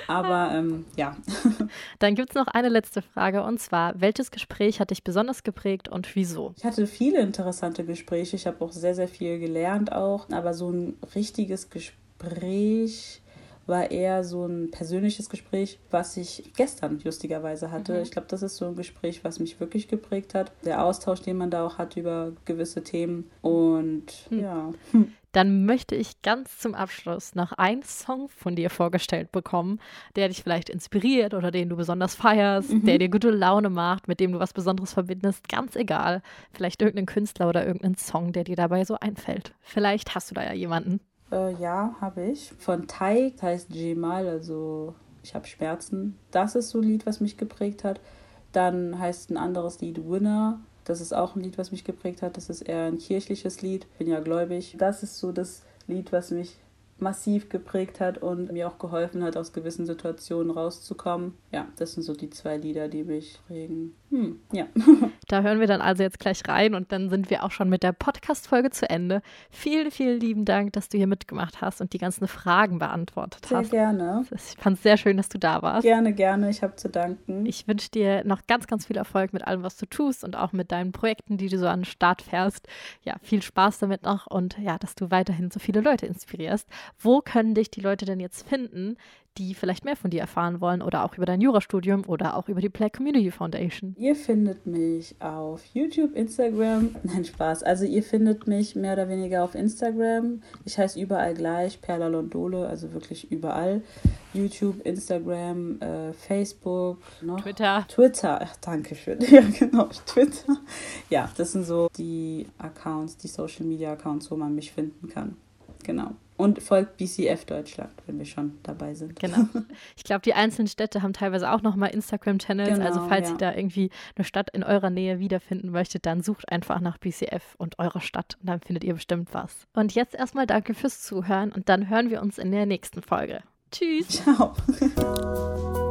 Aber ähm, ja. <laughs> Dann gibt es noch eine letzte Frage und zwar, welches Gespräch hat dich besonders geprägt und wieso? Ich hatte viele interessante Gespräche. Ich habe auch sehr, sehr viel gelernt auch. Aber so ein richtiges Gespräch war eher so ein persönliches Gespräch, was ich gestern lustigerweise hatte. Mhm. Ich glaube, das ist so ein Gespräch, was mich wirklich geprägt hat. Der Austausch, den man da auch hat über gewisse Themen. Und mhm. ja. <laughs> Dann möchte ich ganz zum Abschluss noch einen Song von dir vorgestellt bekommen, der dich vielleicht inspiriert oder den du besonders feierst, mhm. der dir gute Laune macht, mit dem du was Besonderes verbindest. Ganz egal. Vielleicht irgendeinen Künstler oder irgendeinen Song, der dir dabei so einfällt. Vielleicht hast du da ja jemanden. Äh, ja, habe ich. Von Tai, das heißt Jemal, also ich habe Schmerzen. Das ist so ein Lied, was mich geprägt hat. Dann heißt ein anderes Lied Winner. Das ist auch ein Lied, was mich geprägt hat. Das ist eher ein kirchliches Lied. Ich bin ja gläubig. Das ist so das Lied, was mich massiv geprägt hat und mir auch geholfen hat, aus gewissen Situationen rauszukommen. Ja, das sind so die zwei Lieder, die mich prägen. Hm, ja. <laughs> Da hören wir dann also jetzt gleich rein und dann sind wir auch schon mit der Podcast-Folge zu Ende. Vielen, vielen lieben Dank, dass du hier mitgemacht hast und die ganzen Fragen beantwortet sehr hast. Sehr gerne. Ich fand es sehr schön, dass du da warst. Gerne, gerne. Ich habe zu danken. Ich wünsche dir noch ganz, ganz viel Erfolg mit allem, was du tust und auch mit deinen Projekten, die du so an den Start fährst. Ja, viel Spaß damit noch und ja, dass du weiterhin so viele Leute inspirierst. Wo können dich die Leute denn jetzt finden, die vielleicht mehr von dir erfahren wollen oder auch über dein Jurastudium oder auch über die Black Community Foundation? Ihr findet mich auf YouTube, Instagram. <laughs> Nein, Spaß. Also ihr findet mich mehr oder weniger auf Instagram. Ich heiße überall gleich, Perla Londole, also wirklich überall. YouTube, Instagram, äh, Facebook, noch Twitter. Twitter, ach, danke schön. <laughs> Ja, genau, Twitter. Ja, das sind so die Accounts, die Social Media Accounts, wo man mich finden kann. Genau. Und folgt BCF Deutschland, wenn wir schon dabei sind. Genau. Ich glaube, die einzelnen Städte haben teilweise auch nochmal Instagram-Channels. Also genau, also falls ja. ihr da irgendwie eine Stadt in eurer Nähe wiederfinden möchtet, dann sucht einfach nach BCF und eurer Stadt und dann findet ihr bestimmt was. Und jetzt erstmal danke fürs Zuhören und dann hören wir uns in der nächsten Folge. Tschüss. Ciao. <laughs>